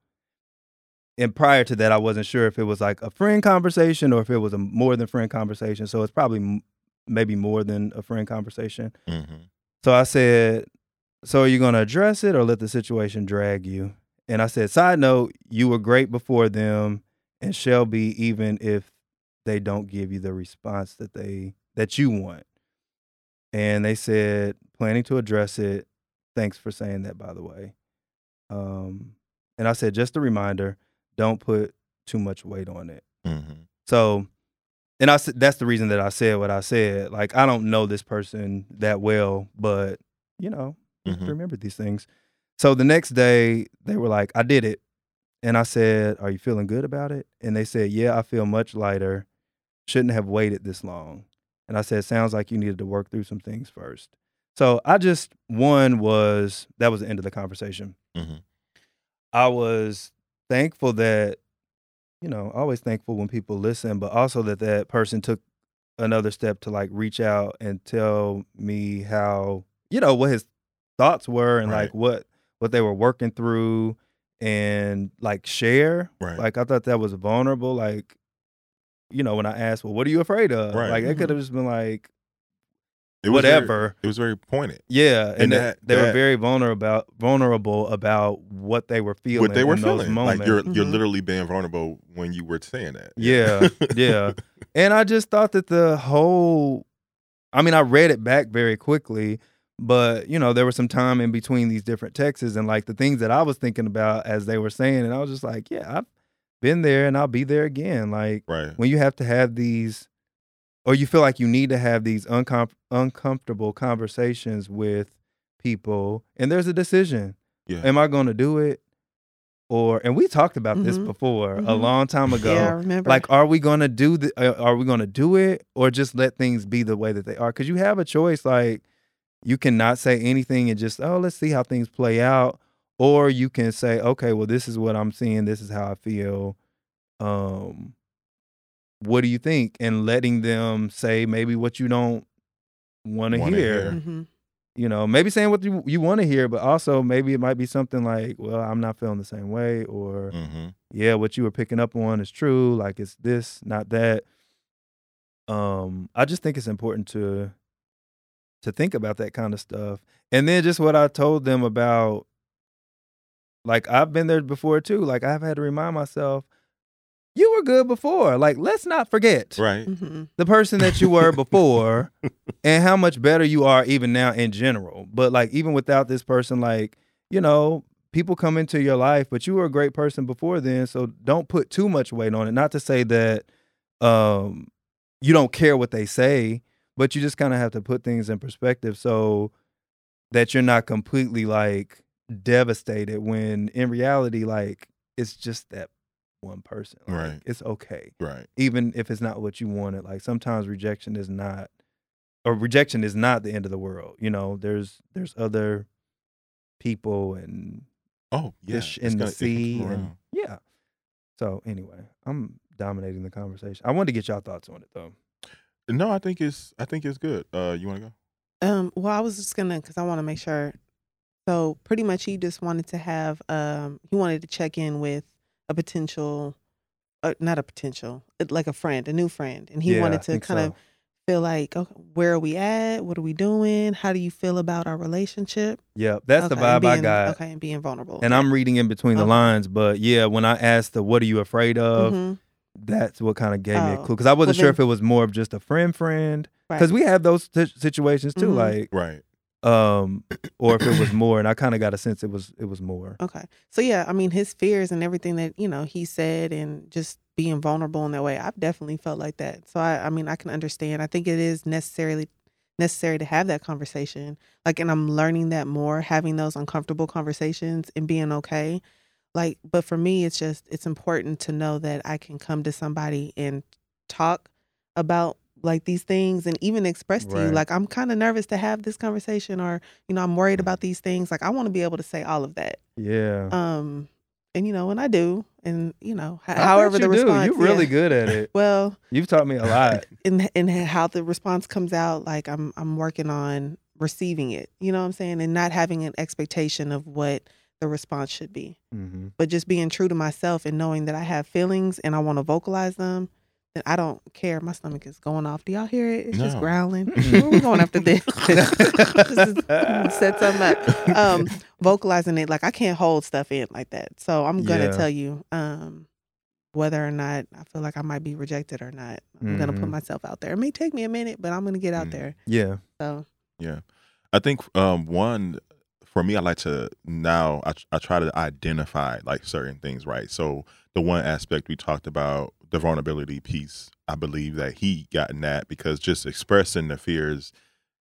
And prior to that, I wasn't sure if it was like a friend conversation or if it was a more than friend conversation. So it's probably m- maybe more than a friend conversation. Mhm. So I said, So are you going to address it or let the situation drag you? And I said, Side note, you were great before them and shall be even if they don't give you the response that they that you want. And they said, planning to address it. Thanks for saying that, by the way. Um, and I said, just a reminder, don't put too much weight on it. Mhm. So, and I said that's the reason that I said what I said. Like I don't know this person that well, but you know, have to remember these things. So the next day they were like, "I did it," and I said, "Are you feeling good about it?" And they said, "Yeah, I feel much lighter. Shouldn't have waited this long." And I said, "Sounds like you needed to work through some things first. So I just one was that was the end of the conversation. Mhm. I was thankful that, you know, always thankful when people listen, but also that that person took another step to like reach out and tell me how, you know, what his thoughts were and Right. like what what they were working through and like share. Right. Like I thought that was vulnerable. Like, you know, when I asked, well, what are you afraid of? Right. Like it could have just been like, It was very- whatever. it was very pointed. Yeah, and, And they- that- they were that- very vulnerable about vulnerable about what they were feeling. what they were feeling. Like you're you're Mhm. literally being vulnerable when you were saying that. Yeah, yeah. And I just thought that the whole I mean, I read it back very quickly, but you know, there was some time in between these different texts and like the things that I was thinking about as they were saying, and I was just like, Yeah, I've been there and I'll be there again. Like Right. when you have to have these or you feel like you need to have these uncom- uncomfortable conversations with people and there's a decision. Yeah. Am I going to do it? Or and we talked about this Mhm. before a Mhm. long time ago Yeah, I remember. like are we gonna do the uh, are we gonna do it or just let things be the way that they are because you have a choice like you cannot say anything and just oh let's see how things play out or you can say okay well this is what i'm seeing this is how i feel um what do you think? And letting them say maybe what you don't want to Wanna hear. hear. hmm You know, maybe saying what you, you want to hear, but also maybe it might be something like, well, I'm not feeling the same way, or hmm yeah, what you were picking up on is true. Like it's this, not that. Um, I just think it's important to to think about that kind of stuff. And then just what I told them about like I've been there before too. Like I've had to remind myself, you were good before. Like let's not forget Right. hmm the person that you were before and how much better you are even now in general. But like even without this person, like, you know, people come into your life, but you were a great person before then. So don't put too much weight on it. Not to say that um you don't care what they say, but you just kind of have to put things in perspective so that you're not completely like devastated when in reality, like it's just that one person. Like, Right. It's okay Right. even if it's not what you wanted. Like sometimes rejection is not, or rejection is not the end of the world. You know, there's there's other people and Oh yeah. fish in the gonna- sea, and yeah. So anyway, I'm dominating the conversation. I wanted to get y'all thoughts on it though. No, I think it's I think it's good. Uh, you want to go? Um, well, I was just gonna because I want to make sure. So pretty much, he just wanted to have. Um, he wanted to check in with a potential, uh, not a potential, uh, like a friend, a new friend, and he Yeah, wanted to kind of feel like, okay, where are we at? What are we doing? How do you feel about our relationship? Yeah, that's the Okay, and vibe I got. Okay, and being vulnerable. And I'm reading in between the Okay. lines, but yeah, when I asked the "What are you afraid of?" Mhm, that's what kind of gave me a Oh. clue because I wasn't Well, sure then- if it was more of just a friend friend right. because we have those si- situations too, Mhm. like Right. um, or if it was more, and I kind of got a sense it was it was more. Okay. So yeah, I mean his fears and everything that, you know, he said and just being vulnerable in that way, I've definitely felt like that. So I I mean I can understand. I think it is necessarily necessary to have that conversation. Like and I'm learning that more, having those uncomfortable conversations and being okay. Like but for me it's just it's important to know that I can come to somebody and talk about like these things and even express to you like I'm kind of nervous to have this conversation or you know I'm worried about these things like I want to be able to say all of that Yeah. um and you know and i do and you know h- however you the do. response You're really yeah. good at it. well You've taught me a lot. in in how the response comes out like i'm i'm working on receiving it you know what i'm saying and not having an expectation of what the response should be. Hmm but just being true to myself and knowing that i have feelings and i want to vocalize them then i don't care. My stomach is going off. Do y'all hear it? It's just growling. Are we going after this? Is set something up. Um vocalizing it like i can't hold stuff in like that. So i'm gonna Yeah. tell you um whether or not i feel like i might be rejected or not. I'm gonna put Mhm. myself out there. It may take me a minute but i'm gonna get out Mm. there. Yeah. so Yeah, I think um, one for me, I like to now I, I try to identify like certain things, right? So the one aspect we talked about, the vulnerability piece, I believe that he gotten that because just expressing the fears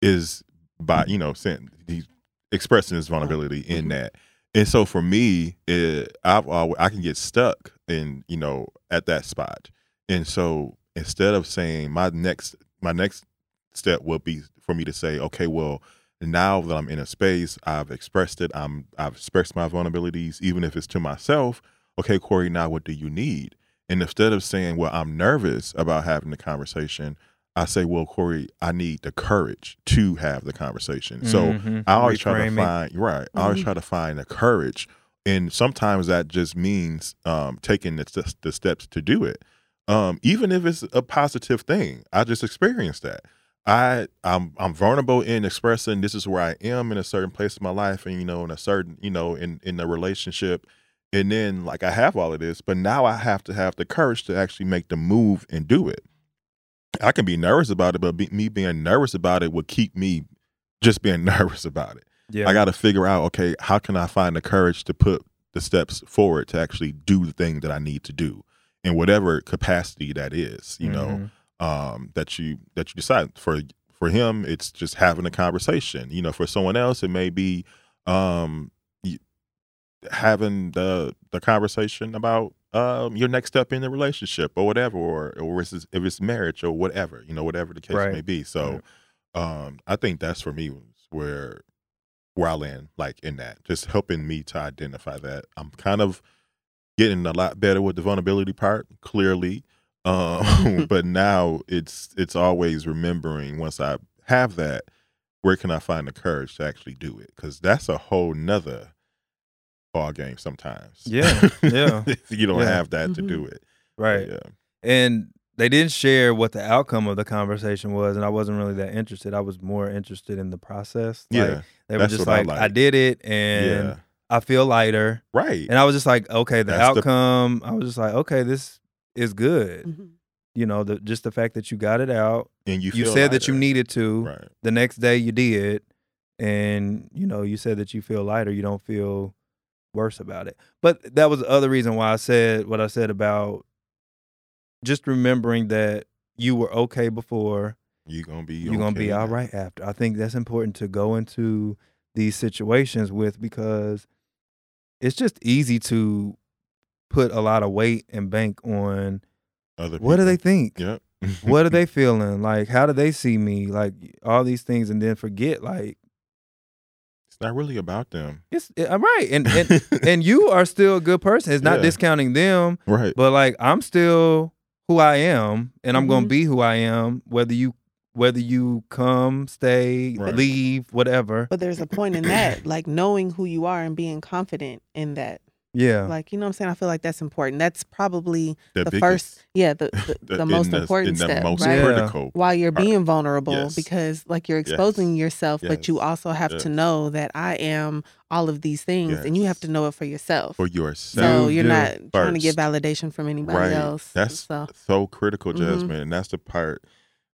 is by you know saying he's expressing his vulnerability in Mhm. that. And so for me, it, I've always, I can get stuck in you know at that spot. And so instead of saying my next my next step will be for me to say, okay, well, now that I'm in a space, I've expressed it. I'm I've expressed my vulnerabilities, even if it's to myself. Okay, Corey, now what do you need? And instead of saying, well, I'm nervous about having the conversation, I say, well, Corey, I need the courage to have the conversation. So Mhm. I always try to find right. I always Mhm. try to find the courage, and sometimes that just means um, taking the, the steps to do it, um, even if it's a positive thing. I just experienced that. I I'm I'm vulnerable in expressing this is where I am in a certain place of my life, and you know, in a certain you know in in a relationship, and then like I have all of this, but now I have to have the courage to actually make the move and do it. I can be nervous about it, but be, me being nervous about it would keep me just being nervous about it. Yeah. I got to figure out, okay, how can I find the courage to put the steps forward to actually do the thing that I need to do in whatever capacity that is, you know, Mhm. Um, that you that you decide for for him, it's just having a conversation. You know, for someone else, it may be um, having the the conversation about um, your next step in the relationship or whatever, or or if it's, if it's marriage or whatever, you know, whatever the case Right. may be. So, um, I think that's for me where where I land, like in that, just helping me to identify that I'm kind of getting a lot better with the vulnerability part, clearly. Um, but now it's it's always remembering once I have that, where can I find the courage to actually do it? Because that's a whole nother ball game sometimes. Yeah, yeah. you don't Yeah. have that to Mhm. do it. Right. Yeah. And they didn't share what the outcome of the conversation was, and I wasn't really that interested. I was more interested in the process. Like, Yeah. they were just what I like, I, did it, and yeah. I feel lighter. Right. And I was just like, okay, the That's the- outcome. I was just like, okay, this is good. Mhm. You know, the just the fact that you got it out. and you You, feel said that you needed to. Right. The next day you did, and you know, you said that you feel lighter. You don't feel worse about it. But that was the other reason why I said what I said about just remembering that you were okay before You're gonna be you're gonna be okay all now. right after. I think that's important to go into these situations with because it's just easy to put a lot of weight and bank on Other what do they think? Yep. what are they feeling? Like how do they see me? Like all these things and then forget like It's not really about them. it's I'm right. And and and you are still a good person. It's not Yeah. discounting them, right. but like I'm still who I am and I'm going to Mhm. be who I am whether you whether you come, stay, Right. leave, whatever. But there's a point in that, like knowing who you are and being confident in that. Yeah. Like, you know what I'm saying? I feel like that's important. That's probably the, the biggest- first, yeah, the, the, the in most the- important in the step, most right? Yeah. critical. While you're being vulnerable, Yes. because like you're exposing yourself, but you also have Yes. to know that I am all of these things, and you have to know it for yourself. for yourself. so you're do not trying to get validation from anybody right. else. That's so so critical, Mhm. Jasmine, and that's the part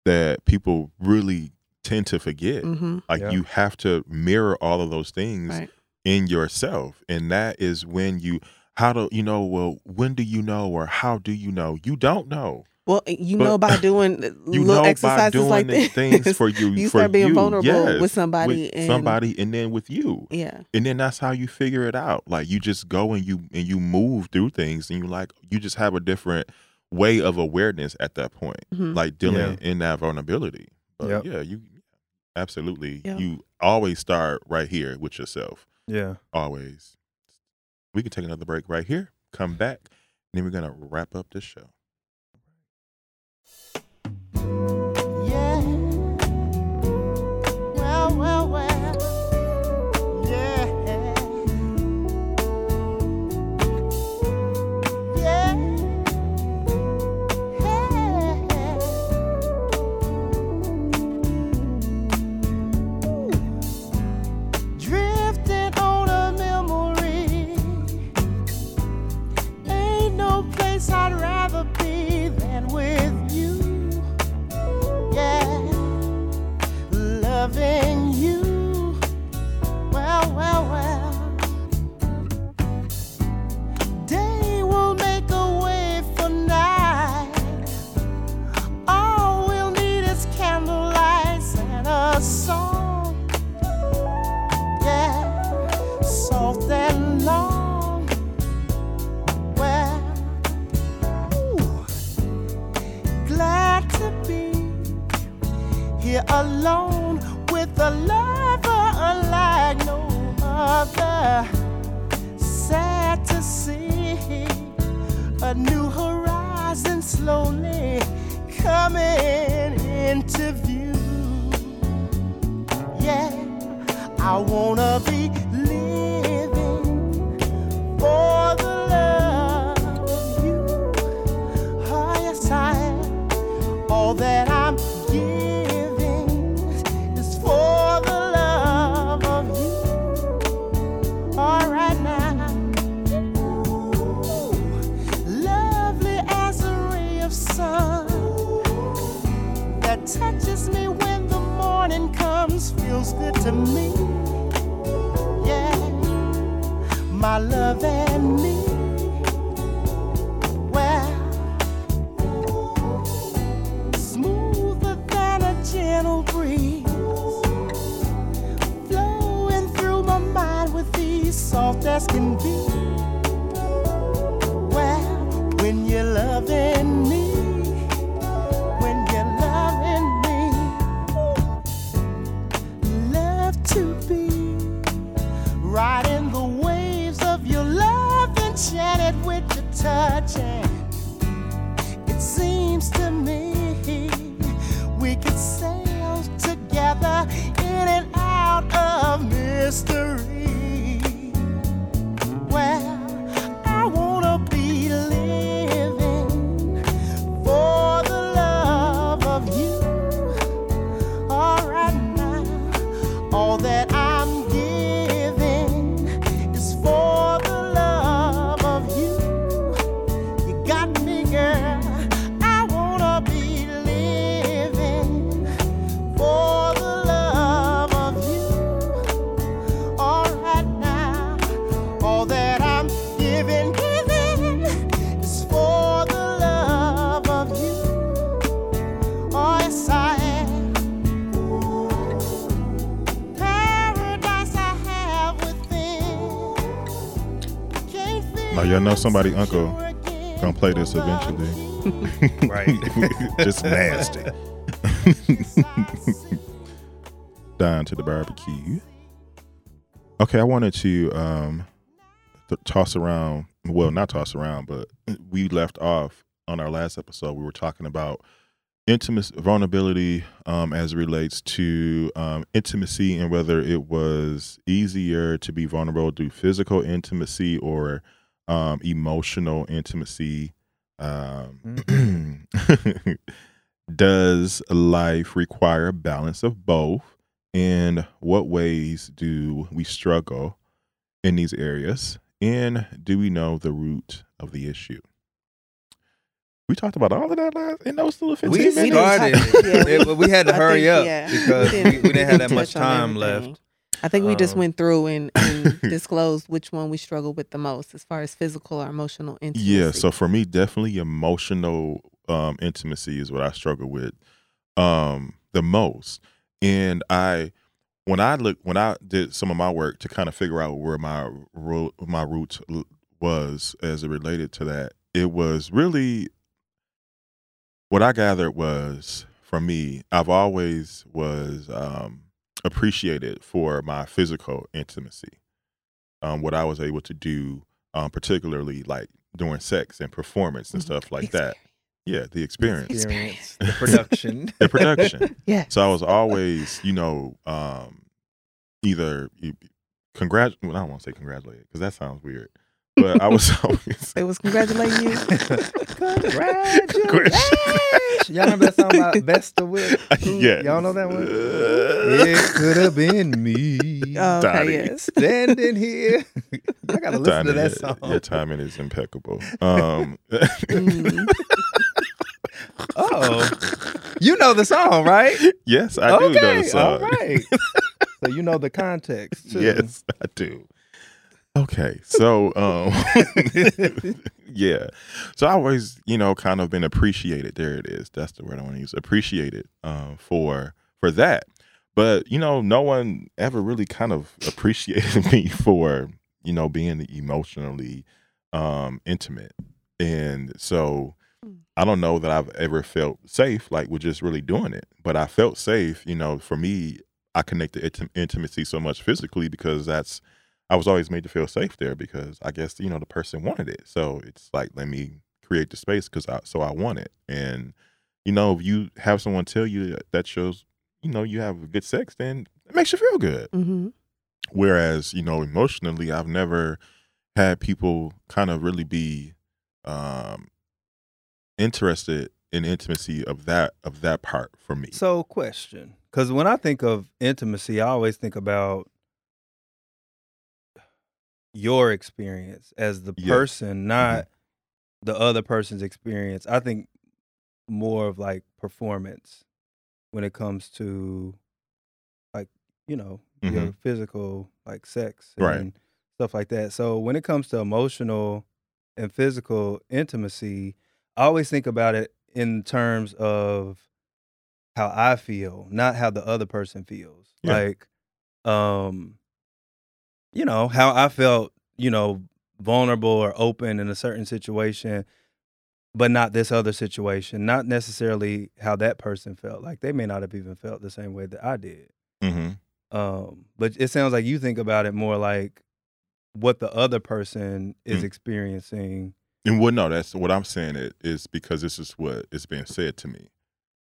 that people really tend to forget. hmm Like Yeah. you have to mirror all of those things right. In yourself, and that is when you. How do you know? Well, when do you know, or how do you know? You don't know. Well, you But know by doing You little know by exercises doing like this, things for you. you for start being you. vulnerable Yes, with somebody, with and somebody, and then with you. yeah, and then that's how you figure it out like you just go and you and you move through things and you like you just have a different way of awareness at that point Mhm. like dealing in that vulnerability but Yep. yeah you absolutely Yeah. you always start right here with yourself Yeah. always we can take another break right here come back and then we're gonna wrap up this show alone with a lover unlike no other. Sad to see a new horizon slowly coming into view. Yeah, I wanna be living for the love of you. Oh, yes, I. All that I'm my love and me. Well, smoother than a gentle breeze, flowing through my mind with ease, soft as can be. Somebody uncle gonna play this eventually. Right. Just nasty. Down to the barbecue. Okay, I wanted to um toss around. Well, not toss around, but we left off on our last episode. We were talking about intimacy, vulnerability, um, as it relates to um, intimacy, and whether it was easier to be vulnerable through physical intimacy or um, emotional intimacy. Um, does life require a balance of both? And what ways do we struggle in these areas? And do we know the root of the issue? We talked about all of that last in those little 15 we minutes. started, touch- yeah, it, but we had to hurry think, up yeah, because we, we didn't have that much time everything. left. I think we just Um, went through and, and disclosed which one we struggle with the most as far as physical or emotional intimacy. Yeah, so for me, definitely emotional um, intimacy is what I struggle with um, the most. And I, when I look, when I did some of my work to kind of figure out where my my roots was as it related to that, it was really what I gathered was for me. I've always was um, appreciated for my physical intimacy, um, what I was able to do um, particularly like during sex and performance and Mhm. stuff like that. Yeah, the experience, the, Experience, the production, the production. Yeah. So I was always, you know, um, either congrat. Well, I don't want to say congratulated because that sounds weird, but I was always. They was congratulating you. Congratulations! Y'all remember that song about Vesta Williams? yeah, Y'all know that one? It could have been me Oh, okay, Donnie. yes. standing here. I gotta listen to that song. your, your timing is impeccable. Um, Mm. Oh, you know the song, right? yes, I do know the song. All right. so you know the context. Too. Yes, I do. Okay, so um yeah. So I always, you know, kind of been appreciated. There it is. That's the word I want to use. Appreciated um for for that. But, you know, no one ever really kind of appreciated me for, you know, being emotionally um intimate. And so Mm. I don't know that I've ever felt safe like with just really doing it. But I felt safe, you know, for me I connected intim- intimacy so much physically because that's I was always made to feel safe there because I guess you know the person wanted it. So it's like let me create the space because I so I want it. And you know if you have someone tell you that, that shows you know you have good sex, then it makes you feel good. hmm Whereas you know emotionally, I've never had people kind of really be um interested in intimacy of that of that part for me. So, question, because when I think of intimacy, I always think about your experience as the Yeah. person, not the other person's experience. I think more of like performance when it comes to like you know your physical like sex Right. and stuff like that. So when it comes to emotional and physical intimacy, I always think about it in terms of how I feel, not how the other person feels. Yeah. Like, um, you know, how I felt, you know, vulnerable or open in a certain situation, but not this other situation. Not necessarily how that person felt. Like they may not have even felt the same way that I did. hmm Um, but it sounds like you think about it more like what the other person is Mm. experiencing. And what? no, that's what I'm saying. It is because this is what is being said to me.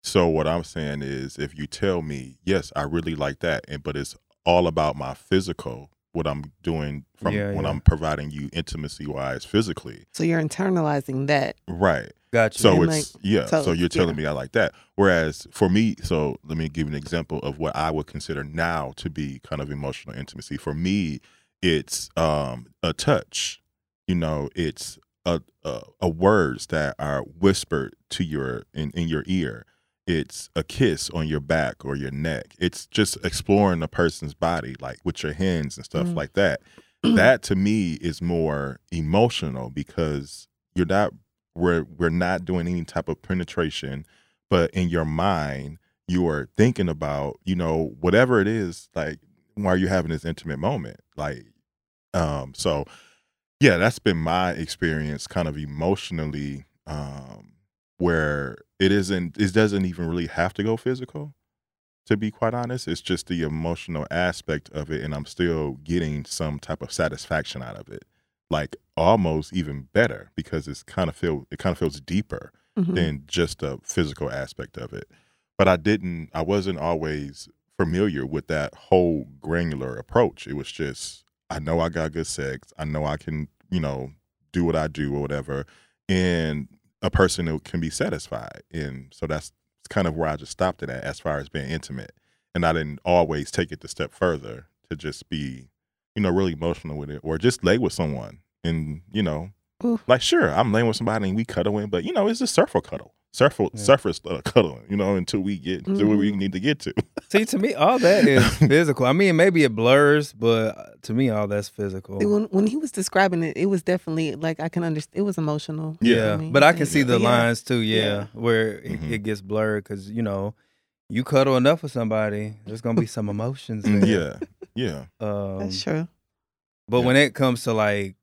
So what I'm saying is, if you tell me, yes, I really like that, and but it's all about my physical, what I'm doing from Yeah, when yeah. I'm providing you intimacy wise, physically, So you're internalizing that. right? Gotcha. So And, it's yeah. so- So, you're telling yeah. me I like that. Whereas for me, so let me give you an example of what I would consider now to be kind of emotional intimacy. For me, it's um a touch. You know, it's a a, a words that are whispered to your in, in your ear. It's a kiss on your back or your neck. It's just exploring a person's body, like with your hands and stuff Mm. like that. that to me is more emotional because you're not we're we're not doing any type of penetration, but in your mind you are thinking about you know whatever it is like while you're having this intimate moment, like um so yeah, that's been my experience, kind of emotionally, um, where it isn't. It doesn't even really have to go physical. To be quite honest, it's just the emotional aspect of it, and I'm still getting some type of satisfaction out of it, like almost even better because it's kind of feel it kind of feels deeper Mhm. than just the physical aspect of it. But I didn't. I wasn't always familiar with that whole granular approach. It was just I know I got good sex. I know I can, you know, do what I do or whatever, and a person who can be satisfied. And so that's kind of where I just stopped it at as far as being intimate. And I didn't always take it the step further to just be, you know, really emotional with it or just lay with someone and, you know, like sure, I'm laying with somebody and we cuddle cuddling, but you know, it's a surfer cuddle. Surfer Yeah. surface uh, cuddling, you know, until we get to where we Mhm. need to get to. See, to me, all that is physical. I mean, maybe it blurs, but uh, to me, all that's physical. When when he was describing it, it was definitely like I can understand. It was emotional. Yeah. Yeah, I mean, but I can see the Yeah. lines too. Yeah, Yeah. where it, Mhm. it gets blurred because you know, you cuddle enough with somebody, there's gonna be some emotions. There. yeah. Yeah. Um, That's true. But Yeah. when it comes to like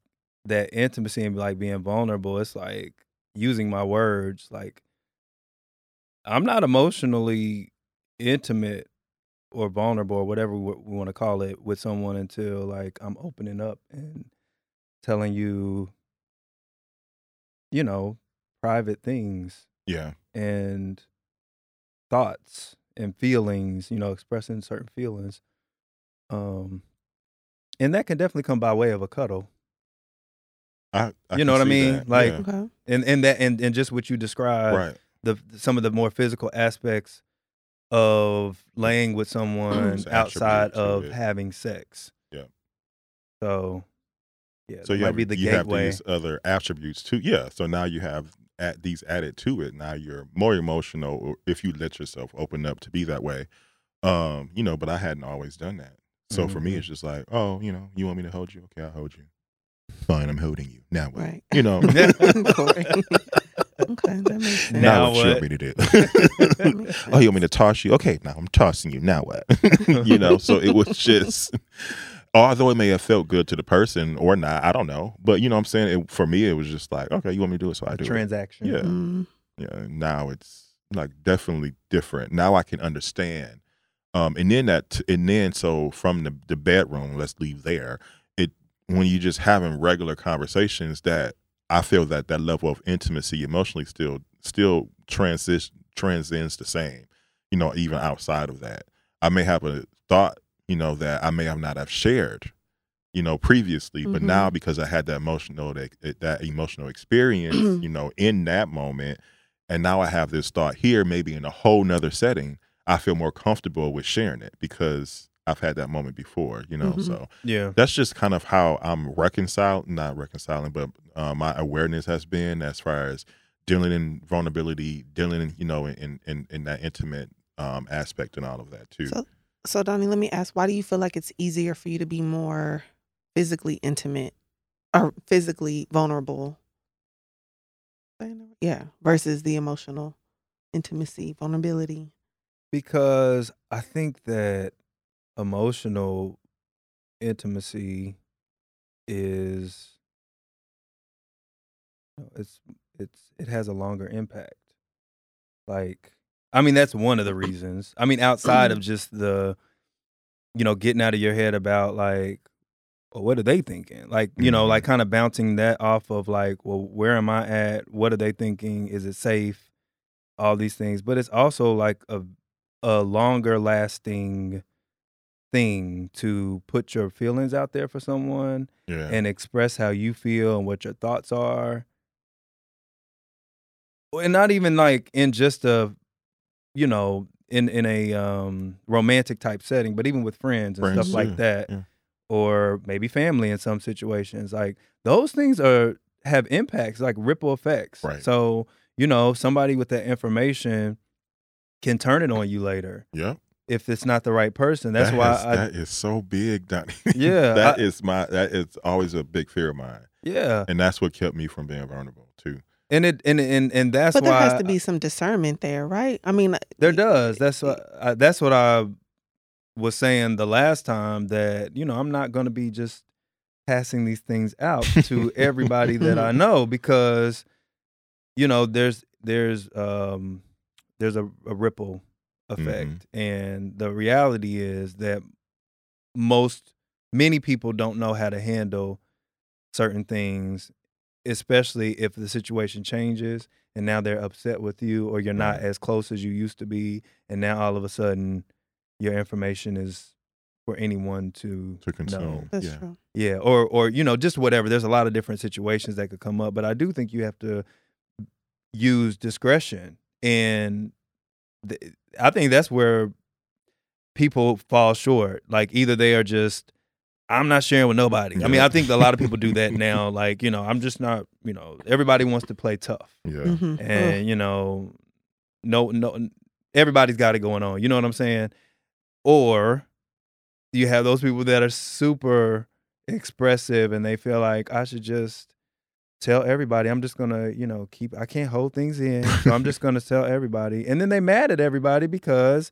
that intimacy and like being vulnerable, it's like using my words. Like I'm not emotionally intimate or vulnerable or whatever we, we want to call it with someone until like I'm opening up and telling you, you know, private things Yeah. and thoughts and feelings, you know, expressing certain feelings. Um and that can definitely come by way of a cuddle. I, I You know what I mean? that. Like- Yeah. Okay. And and that and, and just what you described, right. The some of the more physical aspects of laying with someone outside of it. having sex. Yeah. So yeah, So you might have, be the you have these other attributes too. Yeah. So now you have at these added to it. Now you're more emotional or if you let yourself open up to be that way. Um, you know, but I hadn't always done that. So for me, Mhm. it's just like, oh, you know, you want me to hold you? Okay, I'll hold you. Fine, I'm holding you. Now what? Right. You know, Corey. Okay, that makes sense. now, Now what, you want me to do? Oh, you want me to toss you? Okay, now I'm tossing you. Now what? you know, so it was just, although it may have felt good to the person or not, I don't know. But you know what I'm saying? It, for me, it was just like, okay, you want me to do it, so I do it. transaction. Yeah. Mm, Yeah, now it's like definitely different. Now I can understand. Um, and then that, and then so from the the bedroom, let's leave there. It when you just having regular conversations, that I feel that that level of intimacy emotionally still still transition transcends the same. You know, even outside of that, I may have a thought, you know, that I may have not have shared, you know, previously, but Mhm. now because I had that emotional that that emotional experience, you know, in that moment, and now I have this thought here, maybe in a whole nother setting, I feel more comfortable with sharing it because I've had that moment before, you know. Mhm. So Yeah. that's just kind of how I'm reconciled, not reconciling, but uh, my awareness has been as far as dealing in vulnerability, dealing in, you know, in in, in that intimate um, aspect and all of that too. So, so Donnie, let me ask: Why do you feel like it's easier for you to be more physically intimate or physically vulnerable? Yeah, versus the emotional intimacy, vulnerability. because I think that emotional intimacy is it's it's it has a longer impact. Like I mean that's one of the reasons. I mean outside of mm-hmm. just the you know getting out of your head about like well, what are they thinking? Like, you know, like mm-hmm. kind of bouncing that off of like, well, where am I at? What are they thinking? Is it safe? All these things. But it's also like a a longer lasting thing to put your feelings out there for someone yeah. and express how you feel and what your thoughts are. And not even like in just a you know, in in a um romantic type setting, but even with friends and Friends, stuff like yeah, that. yeah. Or maybe family in some situations. Like those things are have impacts, like ripple effects. Right. So, you know, somebody with that information can turn it on you later Yep. If it's not the right person. That's That why has- I that is so big, Donnie. Yeah, that I- is my that is always a big fear of mine, yeah. and that's what kept me from being vulnerable too. And it and and and that's why. but there why has to be some discernment there, right? I mean, There does. That's what I, that's what I was saying the last time that you know I'm not going to be just passing these things out to everybody that I know because you know there's there's um there's a, a ripple Mm-hmm. effect and the reality is that most many people don't know how to handle certain things especially if the situation changes and now they're upset with you or you're not Right. as close as you used to be and now all of a sudden your information is for anyone to to know. consume. That's yeah. true. Yeah, or or you know, just whatever. There's a lot of different situations that could come up, but I do think you have to use discretion, and th- I think that's where people fall short. Like either they are just, I'm not sharing with nobody. I mean, I think a lot of people do that now. Like you know, I'm just not. You know, everybody wants to play tough, Yeah. Mhm. and you know, no, no, everybody's got it going on. You know what I'm saying? Or you have those people that are super expressive and they feel like I should just tell everybody. I'm just gonna, you know, keep. I can't hold things in, so I'm just gonna tell everybody. And then they mad at everybody because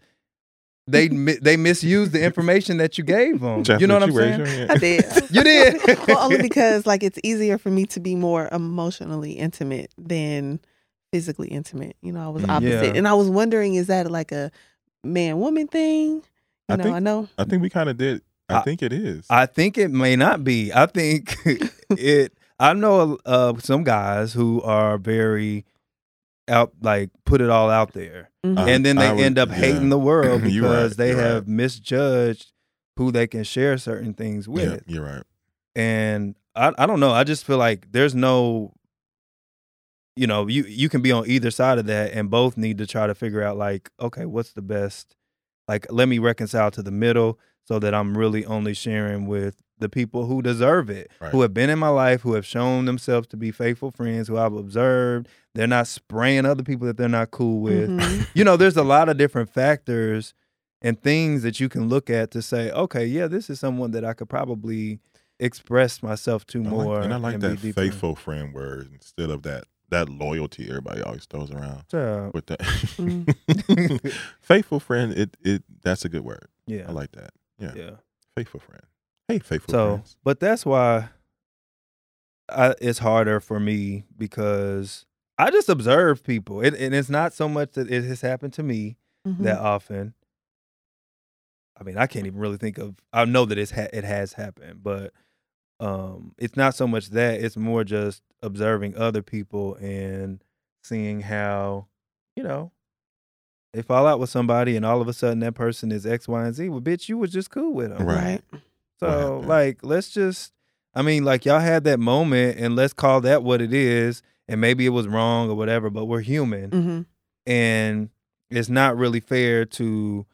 they they misused the information that you gave them. you know what I'm saying? I did. You did. well, only because like it's easier for me to be more emotionally intimate than physically intimate. You know, I was Mm. opposite, Yeah. and I was wondering, is that like a man woman thing? You I know, think- I know. I think we kind of did. I, I- think it is. I think it may not be. I think it. I know uh, some guys who are very out, like put it all out there, Mhm. Uh, and then they would- end up yeah. hating the world You're right, because they you're right. have misjudged who they can share certain things with. yeah, you're right. And I, I don't know. I just feel like there's no, you know, you you can be on either side of that, and both need to try to figure out like, okay, what's the best? Like, let me reconcile to the middle so that I'm really only sharing with the people who deserve it, Right. who have been in my life, who have shown themselves to be faithful friends, who I've observed. They're not spraying other people that they're not cool with Mhm. you know, there's a lot of different factors and things that you can look at to say, okay, yeah, this is someone that I could probably express myself to I like- more. and I like be that deeper. faithful friend word instead of that that loyalty everybody always throws around Yeah, with that. Mm. faithful friend, it it that's a good word. yeah, I like that. Yeah, yeah. faithful friend. Hey, faithful So, friends. but that's why I, it's harder for me because I just observe people, it, and it's not so much that it has happened to me Mhm. that often. I mean, I can't even really think of. I know that it's ha- it has happened, but um, it's not so much that. It's more just observing other people and seeing how, you know, they fall out with somebody, and all of a sudden that person is X, Y, and Z. Well, bitch, you was just cool with them. Right. right. So, like, let's just. I mean, like y'all had that moment, and let's call that what it is. And maybe it was wrong or whatever, but we're human hmm and it's not really fair to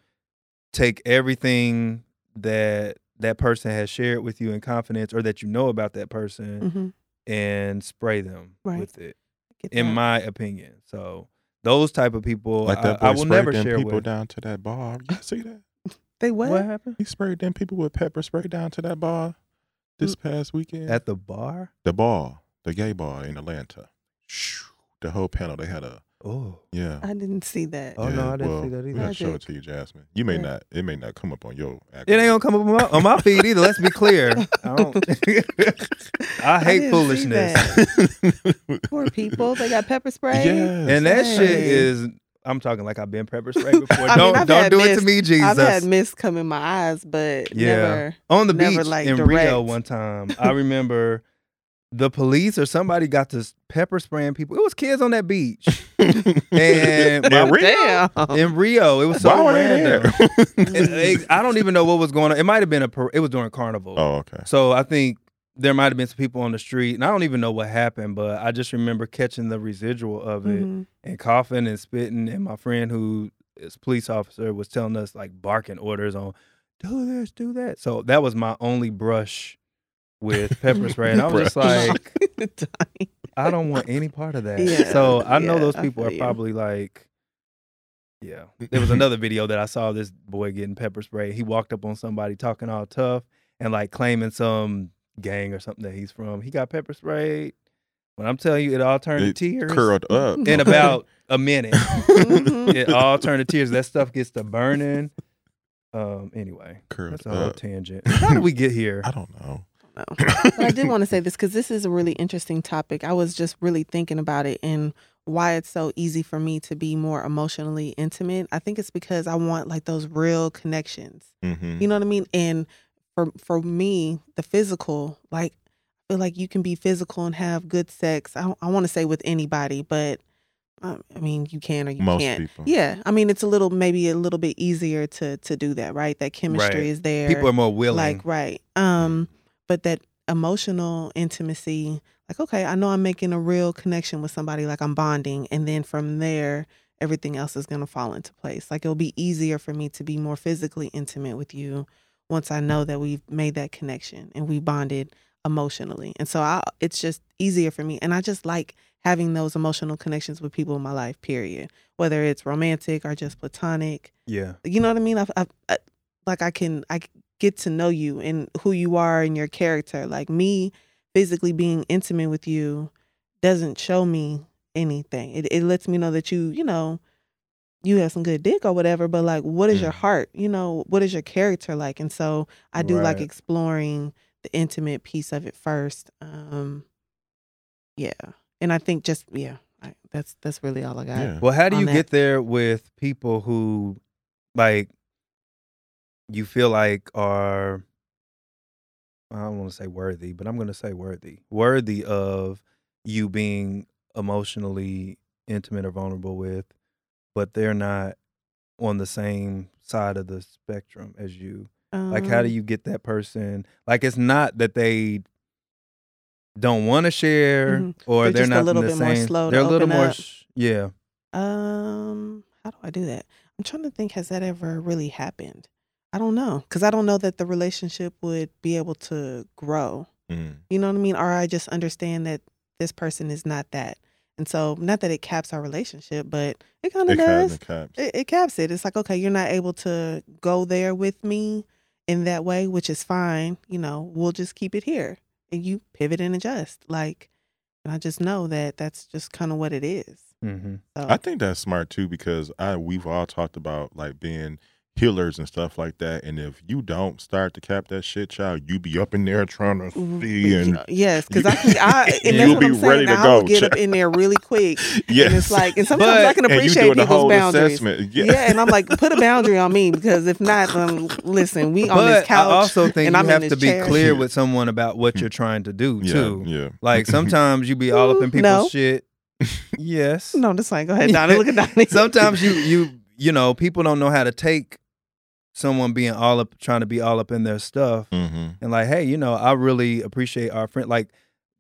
take everything that that person has shared with you in confidence or that you know about that person hmm and spray them Right. with it in my opinion so those type of people Like I, that boy I will never them share people with down to that bar. You see that? They what? what happened He sprayed them people with pepper spray down to that bar this past weekend. at the bar the bar, the gay bar in Atlanta. The whole panel, they had a oh yeah. I didn't see that. Oh, no, I didn't well, see that We either. gotta show it to you, Jasmine. You may Yeah. not. It may not come up on your. it ain't gonna come up on my, on my feed either let's be clear i don't i hate didn't foolishness Poor people. They got pepper spray. Yes. and that shit is i'm talking like i've been pepper sprayed before don't I've don't had do it to me jesus I've had mist come in my eyes, but Yeah. never. on the never, beach like, in direct. Rio one time. I remember the police or somebody got to pepper spraying people. It was kids on that beach and In oh, Rio? Damn. in Rio. It was so Why random. there? It- it- I don't even know what was going on. It might have been a. par- It was during carnival. oh, okay. So I think there might have been some people on the street, and I don't even know what happened, but I just remember catching the residual of it Mhm. and coughing and spitting. And my friend, who is a police officer, was telling us like barking orders on, "Do this, do that." So that was my only brush with pepper spray, and I was just like, I don't want any part of that. Yeah, so I know those people are you. probably like. Yeah. There was another video that I saw this boy getting pepper spray. He walked up on somebody talking all tough and like claiming some gang or something that he's from. He got pepper sprayed. When I'm telling you, it all turned It to tears curled up in about a minute. Mhm. it all turned to tears. That stuff gets to burning. Um. Anyway, curled that's a whole up. tangent. How did we get here? I don't know. don't know. but I did want to say this because this is a really interesting topic. I was just really thinking about it and why it's so easy for me to be more emotionally intimate. I think it's because I want like those real connections. hmm You know what I mean? And for for me, the physical, like I feel like you can be physical and have good sex. I I want to say with anybody, but um, I mean you can or you Most can't. people. Yeah, I mean it's a little maybe a little bit easier to to do that, right? That chemistry Right. is there. People are more willing. like right. Um, but that emotional intimacy, like okay, I know I'm making a real connection with somebody, like I'm bonding, and then from there everything else is going to fall into place. Like it'll be easier for me to be more physically intimate with you once I know that we've made that connection and we bonded emotionally. And so I it's just easier for me and I just like having those emotional connections with people in my life, period. Whether it's romantic or just platonic. yeah. You know what I mean? I, I, I like I can I get to know you and who you are and your character. Like me physically being intimate with you doesn't show me anything. It it lets me know that you, you know, you have some good dick or whatever, but like what is your Mm. heart? You know, what is your character like? And so I do like exploring the intimate piece of it first. Um yeah. And I think just yeah, I, that's that's really all I got. Yeah. Well, how do you that. get there with people who, like, you feel like are, I don't want to say worthy, but I'm going to say worthy, worthy of you being emotionally intimate or vulnerable with, but they're not on the same side of the spectrum as you. Like, how do Um, you get that person? Like, it's not that they don't want to share Mhm. or They're they're, just a not in little bit more slow to They're a little more, sh- yeah. Um, how do I do that? I'm trying to think. Has that ever really happened? I don't know, because I don't know that the relationship would be able to grow. Mm. You know what I mean? Or I just understand that this person is not that, and so not that it caps our relationship, but it kind of does. caps. It, it caps it. It's like okay, you're not able to go there with me in that way, which is fine. You know, we'll just keep it here, and you pivot and adjust. Like, and I just know that that's just kind of what it is. Mm-hmm. So I think that's smart too because I we've all talked about like being healers and stuff like that. And if you don't start to cap that shit, child, you be up in there trying to mm, see and Y- yes, because I can. I, and you'll be I'm saying. ready to I will go, get up in there really quick, yes, and it's like, and sometimes But- I can appreciate doing people's whole boundaries. Yeah. Yeah, and I'm like, put a boundary on me because if not, then listen, we on this couch. I also think and you I'm have to be chair. clear with someone about what you're trying to do yeah, too. yeah. Like sometimes you be all up in people's no. shit. Yes. no, that's fine. Go ahead, Donnie. Look at Donnie. Sometimes you you you know people don't know how to take someone being all up trying to be all up in their stuff hmm and like hey you know I really appreciate our friend like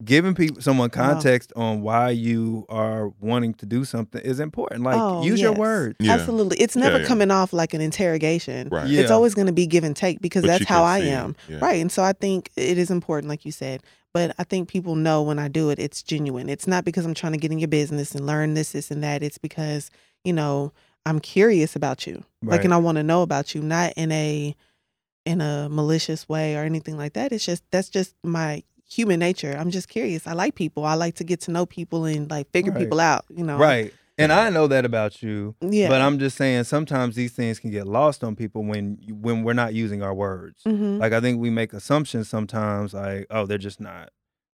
giving people someone Wow. context on why you are wanting to do something is important. Like Oh, use your words. Yeah. Absolutely. It's never yeah. coming off like an interrogation. Right. Yeah. It's always going to be give and take because But that's how I am. yeah. Right. And so I think it is important, like you said. But I think people know when I do it, it's genuine. It's not because I'm trying to get in your business and learn this, this, and that. It's because, you know, I'm curious about you. Like, and I want to know about you, not in a in a malicious way or anything like that. It's just that's just my human nature. I'm just curious. I like people. I like to get to know people and like figure Right. people out, you know. Right. And I know that about you. Yeah. But I'm just saying sometimes these things can get lost on people when when we're not using our words. hmm Like I think we make assumptions sometimes like oh they're just not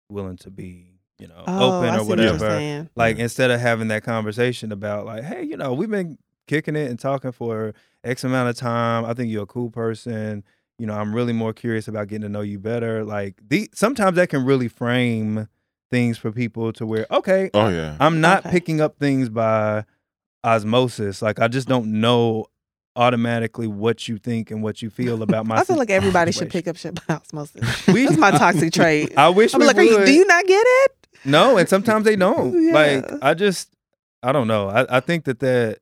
willing to be, you know, oh, open or whatever. Like Yeah. instead of having that conversation about like hey, you know, we've been kicking it and talking for X amount of time. I think you're a cool person. You know, I'm really more curious about getting to know you better. Like the sometimes that can really frame things for people to where okay, Oh yeah. I'm not Okay. picking up things by osmosis. Like I just don't know automatically what you think and what you feel about my. I feel like everybody should pick up shit by osmosis. We- That's my toxic trait. I wish I'm we like, are you, do you not get it? No, and sometimes they don't. Like I just, I don't know. I, I think that that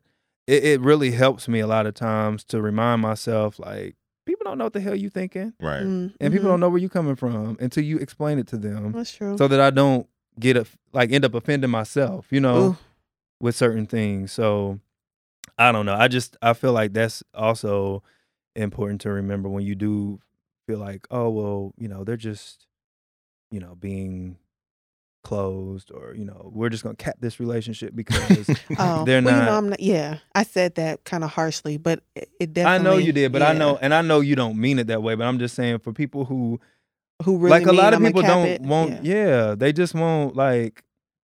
it, it really helps me a lot of times to remind myself like people don't know what the hell you're thinking, right. Mm, and people mhm. don't know where you're coming from until you explain it to them, That's true. so that I don't get a, like end up offending myself. You know. Ooh, with certain things. So I don't know. I just I feel like that's also important to remember when you do feel like, oh well, you know, they're just, you know, being closed or, you know, we're just gonna cap this relationship because oh, they're well, not You know, I'm not. Yeah, I said that kind of harshly, but it, it I know you did, but I know and I know you don't mean it that way, but I'm just saying for people who who really like a lot of I'ma people don't it. won't Yeah. yeah. they just won't like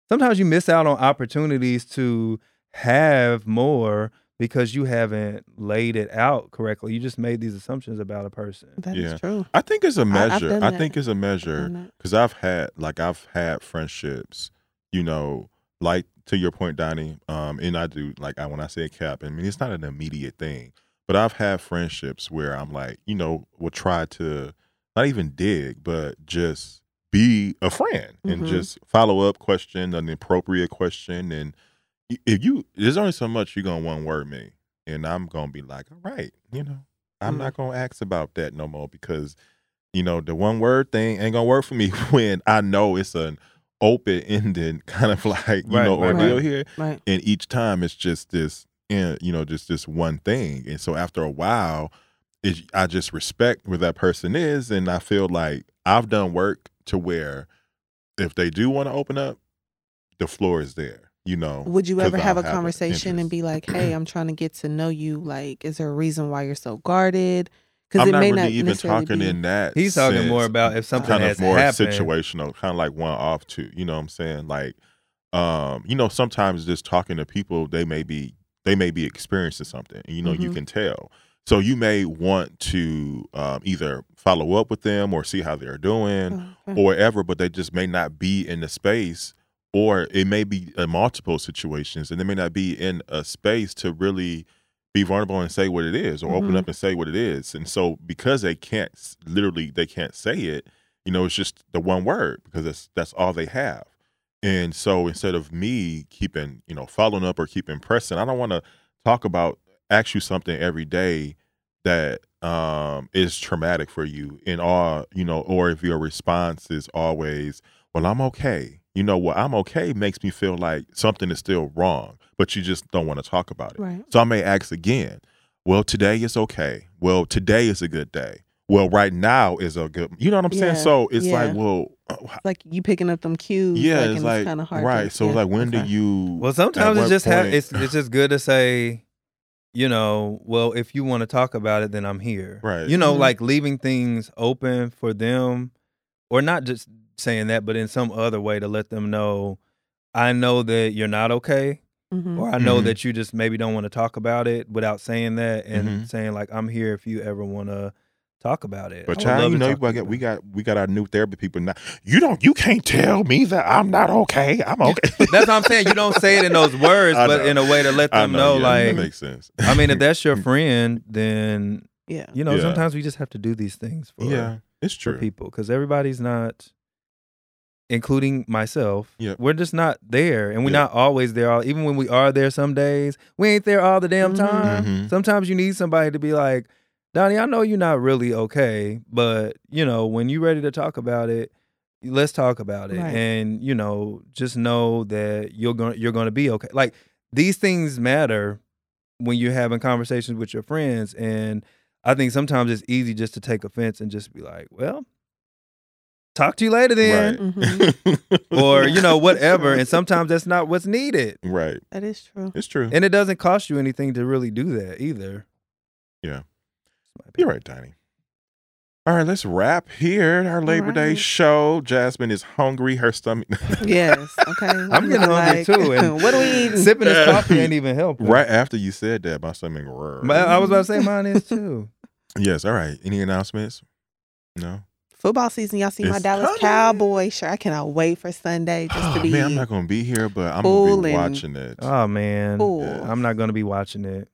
sometimes you miss out on opportunities to have more because you haven't laid it out correctly you just made these assumptions about a person That is Yeah. true. I think it's a I've measure. done I, that. think it's a I've measure because I've had like I've had friendships, you know, like to your point, Donnie. Um, and I do like I when I say cap, I mean it's not an immediate thing, but I've had friendships where I'm like, you know, will try to not even dig, but just be a friend and Mhm. just follow up question an appropriate question and y- if you there's only so much you're gonna one word me and i'm gonna be like all right you know i'm Mhm. not gonna ask about that no more because you know the one word thing ain't gonna work for me when i know it's an open-ended kind of like you Right, know right, ordeal right. here Right. and each time it's just this eh, you know just this one thing and so after a while it, i just respect where that person is and i feel like i've done work to where if they do want to open up the floor is there you know Would you ever have I'll a have conversation and be like, "Hey, I'm trying to get to know you. Like, is there a reason why you're so guarded?" Because i'm it not may really not even talking be. in that he's talking more about if something kind has of more happened situational kind of like one off too you know what i'm saying like um you know sometimes just talking to people they may be they may be experiencing something and you know you Mhm. can tell so you may want to um, either follow up with them or see how they're doing Oh, okay. or whatever but they just may not be in the space or it may be in multiple situations and they may not be in a space to really be vulnerable and say what it is or open Mhm. up and say what it is and so because they can't literally they can't say it you know it's just the one word because that's that's all they have and so instead of me keeping you know following up or keeping pressing i don't want to talk about ask you something every day that um is traumatic for you in all you know or if your response is always well i'm okay you know what i'm okay makes me feel like something is still wrong but you just don't want to talk about it right. so I may ask again, well, today is okay. Well, today is a good day. Well, right now is a good, you know what I'm saying? Yeah, So it's like, well, It's like you picking up them cues. yeah, like, it's and like, kind of hard. right. To, so yeah. like, when okay. do you, well sometimes at it's what just ha- it's it's just good to say you know well if you want to talk about it then i'm here Right. you know Mhm. like leaving things open for them or not just saying that but in some other way to let them know i know that you're not okay Mhm. or I know Mhm. that you just maybe don't want to talk about it without saying that and Mhm. saying like I'm here if you ever want to talk about it. But child, you know, we got, we got, we got our new therapy people now. You don't, you can't tell me that I'm not okay. I'm okay. That's what I'm saying. You don't say it in those words, but in a way to let I them know, yeah, that like makes sense. I mean, if that's your friend, then yeah. you know Yeah. sometimes we just have to do these things for yeah, it's for true. people because everybody's not, including myself. Yep. We're just not there, and we're Yep. not always there. all- Even when we are there, some days we ain't there all the damn Mhm. time. Mhm. Sometimes you need somebody to be like, Donnie, I know you're not really okay, but you know when you're ready to talk about it, let's talk about it, Right. and you know just know that you're going to you're going to be okay. Like these things matter when you're having conversations with your friends, and I think sometimes it's easy just to take offense and just be like, well. Talk to you later then. right. Mm-hmm. Or, you know, whatever. And sometimes that's not what's needed. right. That is true. It's true. And it doesn't cost you anything to really do that either. Yeah. That's. You're right, Donnie. All right, let's wrap here. Our Labor Day show. Jasmine is hungry. Her stomach. Yes. Okay. I'm getting hungry like, too. And what are we eating? Sipping this coffee ain't even helping. right after you said that, my stomach. roared. I was about to say mine is too. Yes. All right. Any announcements? No. Football season. Y'all see my Dallas coming. Cowboy shirt. I cannot wait for Sunday just Oh, to be. man, I'm not gonna be here, but I'm full gonna be watching it. Oh man. Cool. Yeah. I'm not gonna be watching it.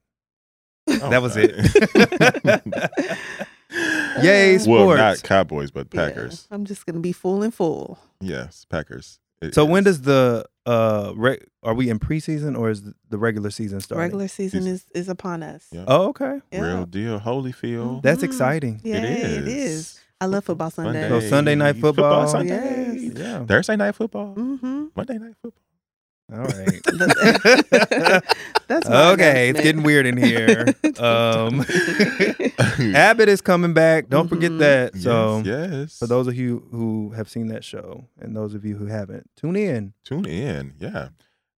Oh, that was okay. it. Yay, sports! Well, not. Cowboys, but Yeah, Packers. I'm just gonna be full and full. Yes, Packers. It So when does the uh re- are we in preseason or is the regular season starting? Regular season Season. is is upon us. Yeah. Oh, okay. Yeah. real deal Holyfield? That's Mhm. exciting. Yeah, it is. it is. I love football Sunday. So Sunday night football. Sunday. Yes. Yeah. Thursday night football. Mm-hmm. Monday night football. All right. That's okay, it's getting weird in here. Um, Abbott is coming back. Don't forget Mhm. that. So, yes, yes. for those of you who have seen that show and those of you who haven't, tune in. tune in. Yeah,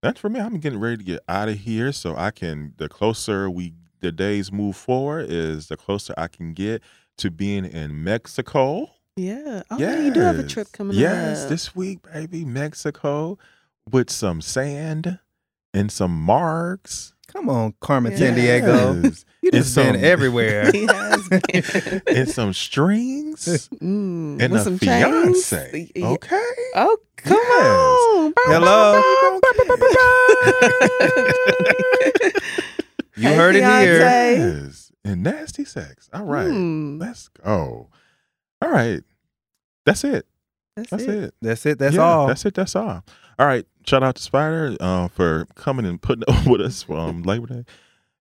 that's for me. I'm getting ready to get out of here, so I can. The closer we the days move forward, is the closer I can get to being in Mexico. Yeah. Oh, yeah, you do have a trip coming up. Yes, up. this week, baby, Mexico with some sand and some marks. Come on, Carmen Yeah. San Diego. Yes. You And just been some- everywhere. he has been. and some strings Mm, and with a some fiance. Yeah. Okay. Oh, come Yes. on. Hello. You Hey, heard it here. Fiance. Yes. And nasty sex. All right. Hmm, Let's go. All right. That's it. that's, That's it. it. That's it. That's Yeah, all. That's it. That's all. All right. Shout out to Spider uh, for coming and putting up with us from Labor Day,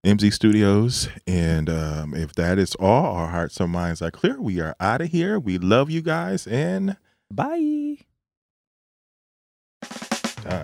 MZ Studios. And um, if that is all, our hearts and minds are clear. We are out of here. We love you guys. And Bye. time. Ow,